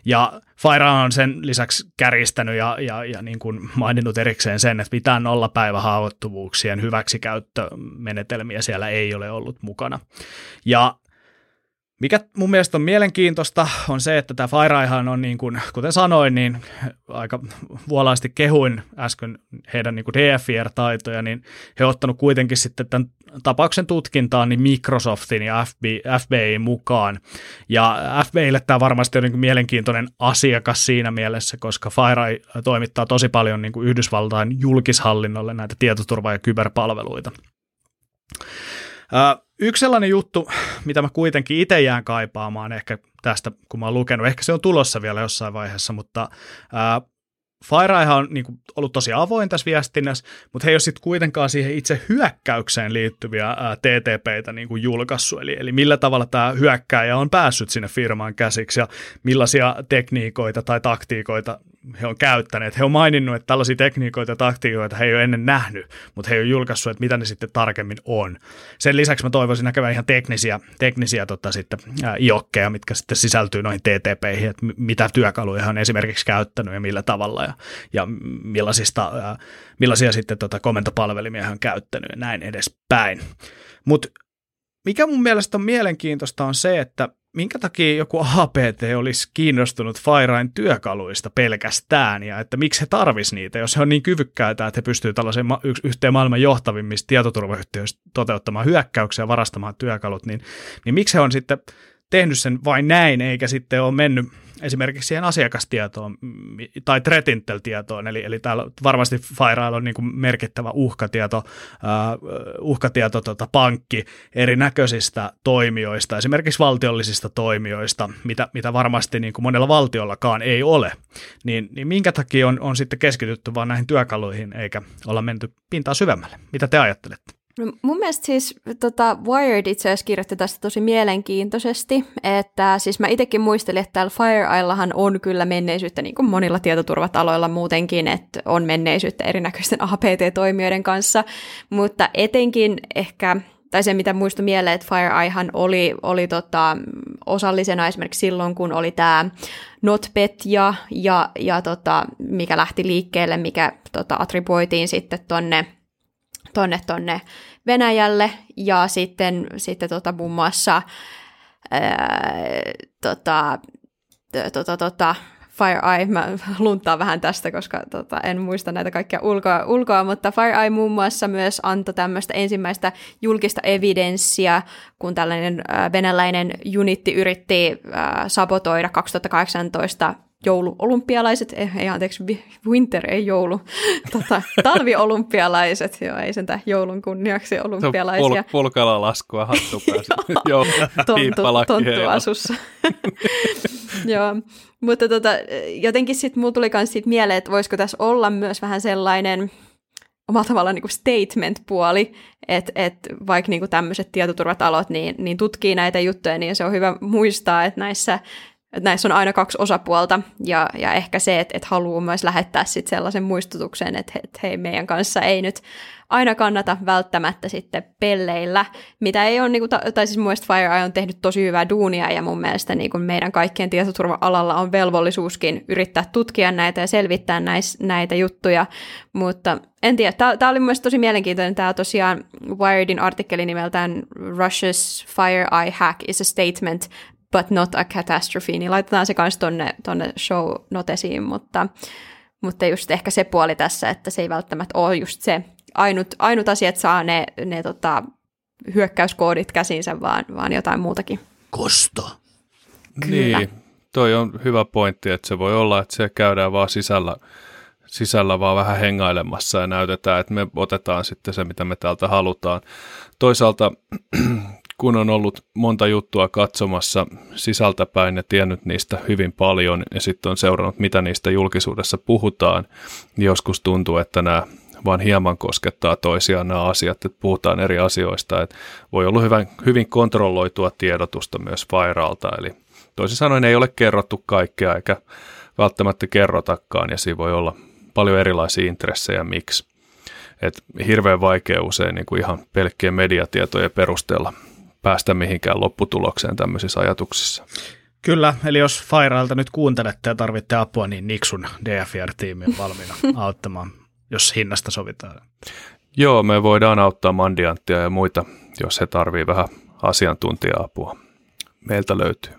Ja FireEye on sen lisäksi kärjistänyt ja, ja, ja niin kuin maininnut erikseen sen, että mitään nollapäivähaavoittuvuuksien hyväksikäyttömenetelmiä siellä ei ole ollut mukana. Ja mikä mun mielestä on mielenkiintoista on se, että tämä FireEyehan on niin kuin, kuten sanoin, niin aika vuolaasti kehuin äsken heidän niin DFIR-taitoja, niin he on ottanut kuitenkin sitten tämän tapauksen tutkintaan niin Microsoftin ja FBI, FBI mukaan. Ja FBIlle tämä varmasti on niin kuin mielenkiintoinen asiakas siinä mielessä, koska FireEye toimittaa tosi paljon niin kuin Yhdysvaltain julkishallinnolle näitä tietoturva- ja kyberpalveluita. Yksi sellainen juttu, mitä mä kuitenkin itse jään kaipaamaan ehkä tästä, kun mä oon lukenut, ehkä se on tulossa vielä jossain vaiheessa, mutta ää, FireEye on niin kuin, ollut tosi avoin tässä viestinnässä, mutta he ei ole sitten kuitenkaan siihen itse hyökkäykseen liittyviä ää, TTPitä niin kuin julkaissut, eli, eli millä tavalla tämä hyökkääjä on päässyt sinne firmaan käsiksi ja millaisia tekniikoita tai taktiikoita he on käyttäneet. He on maininnut, että tällaisia tekniikoita ja taktiikoita he ei ole ennen nähnyt, mutta he ei ole julkaissut, että mitä ne sitten tarkemmin on. Sen lisäksi mä toivoisin näkevän ihan teknisiä, teknisiä tota, sitten, ää, iokkeja, mitkä sitten sisältyy noihin TTPihin, että mitä työkaluja he on esimerkiksi käyttänyt ja millä tavalla ja, ja millaisista, ää, millaisia sitten tota, komentopalvelimia he on käyttänyt ja näin edespäin. Mutta mikä mun mielestä on mielenkiintoista on se, että minkä takia joku APT olisi kiinnostunut FireEyen työkaluista pelkästään ja että miksi he tarvis niitä, jos he on niin kyvykkäitä, että he pystyvät tällaisen ma- yhteen maailman johtavimmista tietoturvayhtiöistä toteuttamaan hyökkäyksiä ja varastamaan työkalut, niin, niin miksi he on sitten tehnyt sen vain näin, eikä sitten ole mennyt esimerkiksi siihen asiakastietoon tai Tretintel-tietoon, eli, eli täällä varmasti FireEye on niin kuin merkittävä uhkatieto, uh, uhkatieto tota, pankki erinäköisistä toimijoista, esimerkiksi valtiollisista toimijoista, mitä, mitä varmasti niin kuin monella valtiollakaan ei ole, niin, niin minkä takia on, on sitten keskitytty vain näihin työkaluihin eikä olla menty pintaa syvemmälle? Mitä te ajattelette? No, mun mielestä siis tota, Wired itse asiassa kirjoitti tästä tosi mielenkiintoisesti, että siis mä itsekin muistelin, että täällä FireEyellahan on kyllä menneisyyttä niin kuin monilla tietoturvataloilla muutenkin, että on menneisyyttä erinäköisten APT-toimijoiden kanssa, mutta etenkin ehkä tai se, mitä muistui mieleen, että FireEyehan oli, oli tota, osallisena esimerkiksi silloin, kun oli tämä NotPetya, ja, ja tota, mikä lähti liikkeelle, mikä tota, attribuoitiin sitten tonne tonne, tonne Venäjälle ja sitten, sitten tota, muun muassa ää, tota, tota, tota, FireEye, mä luntaan vähän tästä, koska tota, en muista näitä kaikkia ulkoa, ulkoa, mutta FireEye muun muassa myös antoi tämmöistä ensimmäistä julkista evidenssiä, kun tällainen äh, venäläinen unitti yritti äh, sabotoida 2018 jouluolympialaiset, ei, ei anteeksi, winter ei joulu, <laughs> tota, talviolympialaiset, joo, ei sentään joulun kunniaksi olympialaisia. Pul- pulkalla laskua hattu <laughs> pääsi, <laughs> joo, tontu, tonttu asussa. joo, mutta tota, jotenkin sitten mulla tuli myös siitä mieleen, että voisiko tässä olla myös vähän sellainen, omalla tavallaan niin statement-puoli, että et vaikka niin tämmöiset tietoturvatalot niin, niin tutkii näitä juttuja, niin se on hyvä muistaa, että näissä että näissä on aina kaksi osapuolta, ja, ja ehkä se, että, että haluaa myös lähettää sit sellaisen muistutuksen, että, että hei, meidän kanssa ei nyt aina kannata välttämättä sitten pelleillä, mitä ei ole, niin kuin, tai siis mun FireEye on tehnyt tosi hyvää duunia, ja mun mielestä niin kuin meidän kaikkien tietoturva-alalla on velvollisuuskin yrittää tutkia näitä ja selvittää näis, näitä juttuja, mutta en tiedä, tämä oli myös tosi mielenkiintoinen, tämä tosiaan Wiredin artikkeli nimeltään Russia's FireEye hack is a statement but not a catastrophe, niin laitetaan se kanssa tonne, tonne show notesiin, mutta, mutta just ehkä se puoli tässä, että se ei välttämättä ole just se ainut, ainut asia, että saa ne, ne tota, hyökkäyskoodit käsinsä, vaan, vaan jotain muutakin. Kosto. Kyllä. Niin, toi on hyvä pointti, että se voi olla, että se käydään vaan sisällä, sisällä vaan vähän hengailemassa ja näytetään, että me otetaan sitten se, mitä me täältä halutaan. Toisaalta kun on ollut monta juttua katsomassa sisältäpäin ja tiennyt niistä hyvin paljon ja sitten on seurannut, mitä niistä julkisuudessa puhutaan, niin joskus tuntuu, että nämä vaan hieman koskettaa toisiaan nämä asiat, että puhutaan eri asioista, että voi olla hyvin, hyvin kontrolloitua tiedotusta myös Firalta, eli toisin sanoen ei ole kerrottu kaikkea eikä välttämättä kerrotakaan, ja siinä voi olla paljon erilaisia intressejä, miksi. Et hirveän vaikea usein niin kuin ihan pelkkien mediatietojen perusteella päästä mihinkään lopputulokseen tämmöisissä ajatuksissa. Kyllä, eli jos Fairailta nyt kuuntelette ja tarvitte apua, niin Nixun DFR-tiimi on valmiina <laughs> auttamaan, jos hinnasta sovitaan. Joo, me voidaan auttaa Mandianttia ja muita, jos he tarvii vähän asiantuntija-apua. Meiltä löytyy.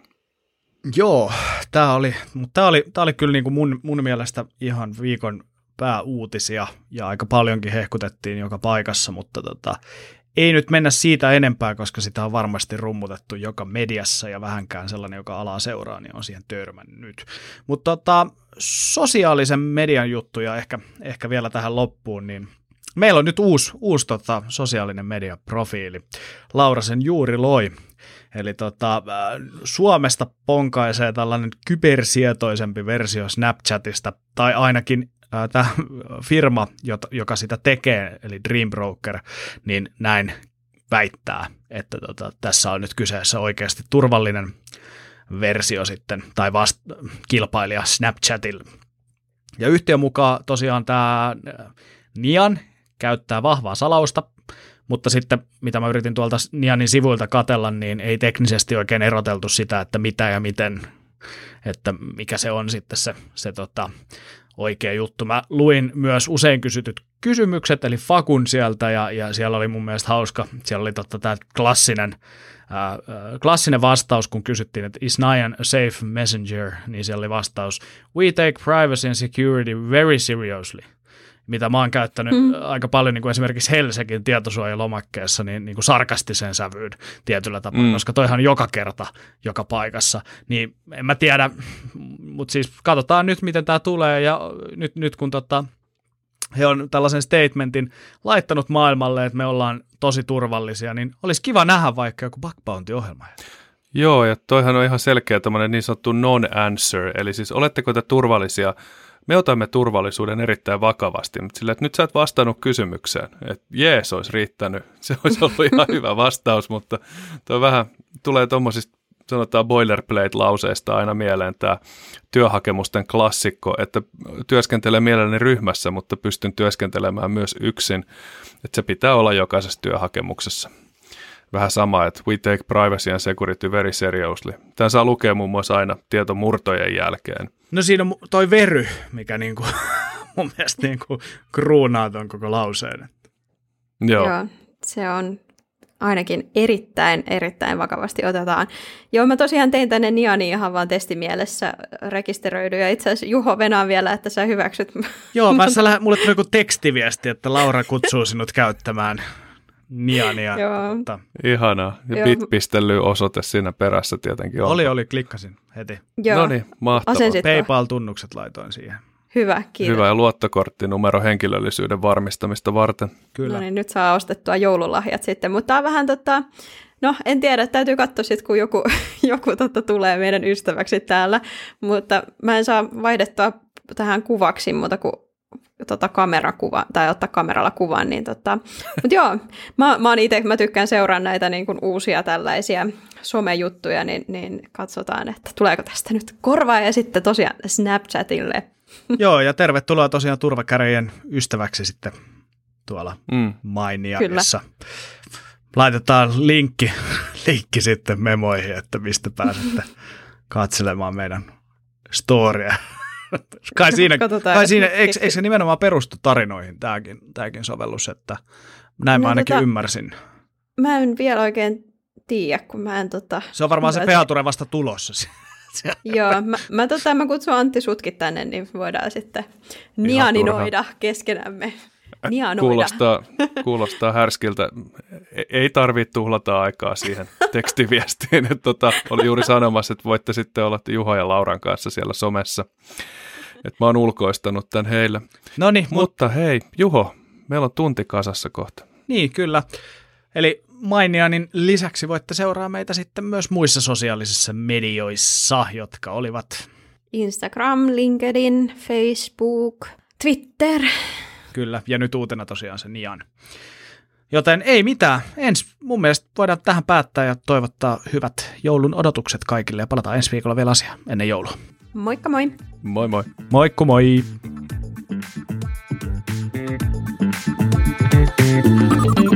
Joo, tämä oli, mutta tämä oli, tämä oli kyllä niin kuin mun, mun mielestä ihan viikon pääuutisia ja aika paljonkin hehkutettiin joka paikassa, mutta tota, ei nyt mennä siitä enempää, koska sitä on varmasti rummutettu joka mediassa ja vähänkään sellainen, joka alaa seuraa, niin on siihen törmännyt. Mutta tota, sosiaalisen median juttuja ehkä, ehkä vielä tähän loppuun, niin meillä on nyt uusi, uusi tota, sosiaalinen mediaprofiili. Laura sen juuri loi. Eli tota, Suomesta ponkaisee tällainen kybersietoisempi versio Snapchatista, tai ainakin tämä firma, joka sitä tekee, eli Dream Broker, niin näin väittää, että tota, tässä on nyt kyseessä oikeasti turvallinen versio sitten, tai vast, kilpailija Snapchatilla. Ja yhtiön mukaan tosiaan tämä Nian käyttää vahvaa salausta, mutta sitten mitä mä yritin tuolta Nianin sivuilta katella, niin ei teknisesti oikein eroteltu sitä, että mitä ja miten, että mikä se on sitten se, se tota, oikea juttu. Mä luin myös usein kysytyt kysymykset, eli Fakun sieltä, ja, ja siellä oli mun mielestä hauska, siellä oli totta tämä klassinen, äh, klassinen vastaus, kun kysyttiin, että is Nyan a safe messenger, niin siellä oli vastaus, we take privacy and security very seriously – mitä mä oon käyttänyt mm. aika paljon niin kuin esimerkiksi Helsingin tietosuojalomakkeessa niin, niin kuin sarkastisen sävyyn tietyllä tapaa, mm. koska toihan on joka kerta joka paikassa. Niin en mä tiedä, mutta siis katsotaan nyt, miten tämä tulee ja nyt, nyt kun tota, he on tällaisen statementin laittanut maailmalle, että me ollaan tosi turvallisia, niin olisi kiva nähdä vaikka joku bug bounty-ohjelma. Joo, ja toihan on ihan selkeä tämmöinen niin sanottu non-answer, eli siis oletteko te turvallisia me otamme turvallisuuden erittäin vakavasti, mutta sillä, että nyt sä et vastannut kysymykseen, että jees olisi riittänyt, <laughs> se olisi ollut ihan <laughs> hyvä vastaus, mutta tuo vähän tulee tuommoisista sanotaan boilerplate-lauseesta aina mieleen tämä työhakemusten klassikko, että työskentelen mielelläni ryhmässä, mutta pystyn työskentelemään myös yksin, että se pitää olla jokaisessa työhakemuksessa vähän sama, että we take privacy and security very seriously. Tämän saa lukea muun muassa aina tietomurtojen jälkeen. No siinä on toi very, mikä niinku, <laughs> mun mielestä niinku kruunaa ton koko lauseen. Joo. Joo, se on ainakin erittäin, erittäin vakavasti otetaan. Joo, mä tosiaan tein tänne Niani ihan vaan testimielessä rekisteröidy, ja itse asiassa Juho venaa vielä, että sä hyväksyt. Joo, mä sä mulle tuli joku tekstiviesti, että Laura kutsuu sinut käyttämään Niania. <laughs> Joo. Mutta... Ihanaa. Ja bitpistely-osoite siinä perässä tietenkin on. Oli, oli, klikkasin heti. No niin, mahtavaa. PayPal-tunnukset laitoin siihen. Hyvä, kiitos. Hyvä, ja luottokorttinumero henkilöllisyyden varmistamista varten. Kyllä. No niin, nyt saa ostettua joululahjat sitten, mutta on vähän tota, no en tiedä, täytyy katsoa sitten, kun joku, <laughs> joku totta tulee meidän ystäväksi täällä, mutta mä en saa vaihdettua tähän kuvaksi, mutta kun tota kamerakuva, tai ottaa kameralla kuvan, niin tota, mutta joo, mä, mä, itse, mä tykkään seuraa näitä niin kuin uusia tällaisia somejuttuja, niin, niin katsotaan, että tuleeko tästä nyt korvaa, ja sitten tosiaan Snapchatille. Joo, ja tervetuloa tosiaan turvakäräjien ystäväksi sitten tuolla mm. Mainiakissa. Laitetaan linkki, linkki sitten memoihin, että mistä pääsette katselemaan meidän storia <laughs> kai siinä, kai siinä eikö, <laughs> eikö, se nimenomaan perustu tarinoihin tämäkin, tämäkin sovellus, että näin no, mä ainakin tota, ymmärsin. Mä en vielä oikein tiedä, kun mä en tota... Se on varmaan se Pehature vasta tulossa. <laughs> Joo, mä, mä, tota, mä kutsun Antti Sutkin tänne, niin voidaan sitten nianinoida keskenämme. Nianoida. Kuulostaa, kuulostaa härskiltä. E, ei tarvitse tuhlata aikaa siihen <laughs> tekstiviestiin. Että tota, oli juuri sanomassa, että voitte sitten olla Juha ja Lauran kanssa siellä somessa. Että mä oon ulkoistanut tämän heille. Noniin, Mutta mut... hei, Juho, meillä on tunti kasassa kohta. Niin, kyllä. Eli Mainianin lisäksi voitte seuraa meitä sitten myös muissa sosiaalisissa medioissa, jotka olivat Instagram, LinkedIn, Facebook, Twitter. Kyllä, ja nyt uutena tosiaan se Nian. Joten ei mitään. Ens, mun mielestä voidaan tähän päättää ja toivottaa hyvät joulun odotukset kaikille ja palataan ensi viikolla vielä asiaan ennen joulua. Moikka moi! Moi moi! Moikku moi! Thank you.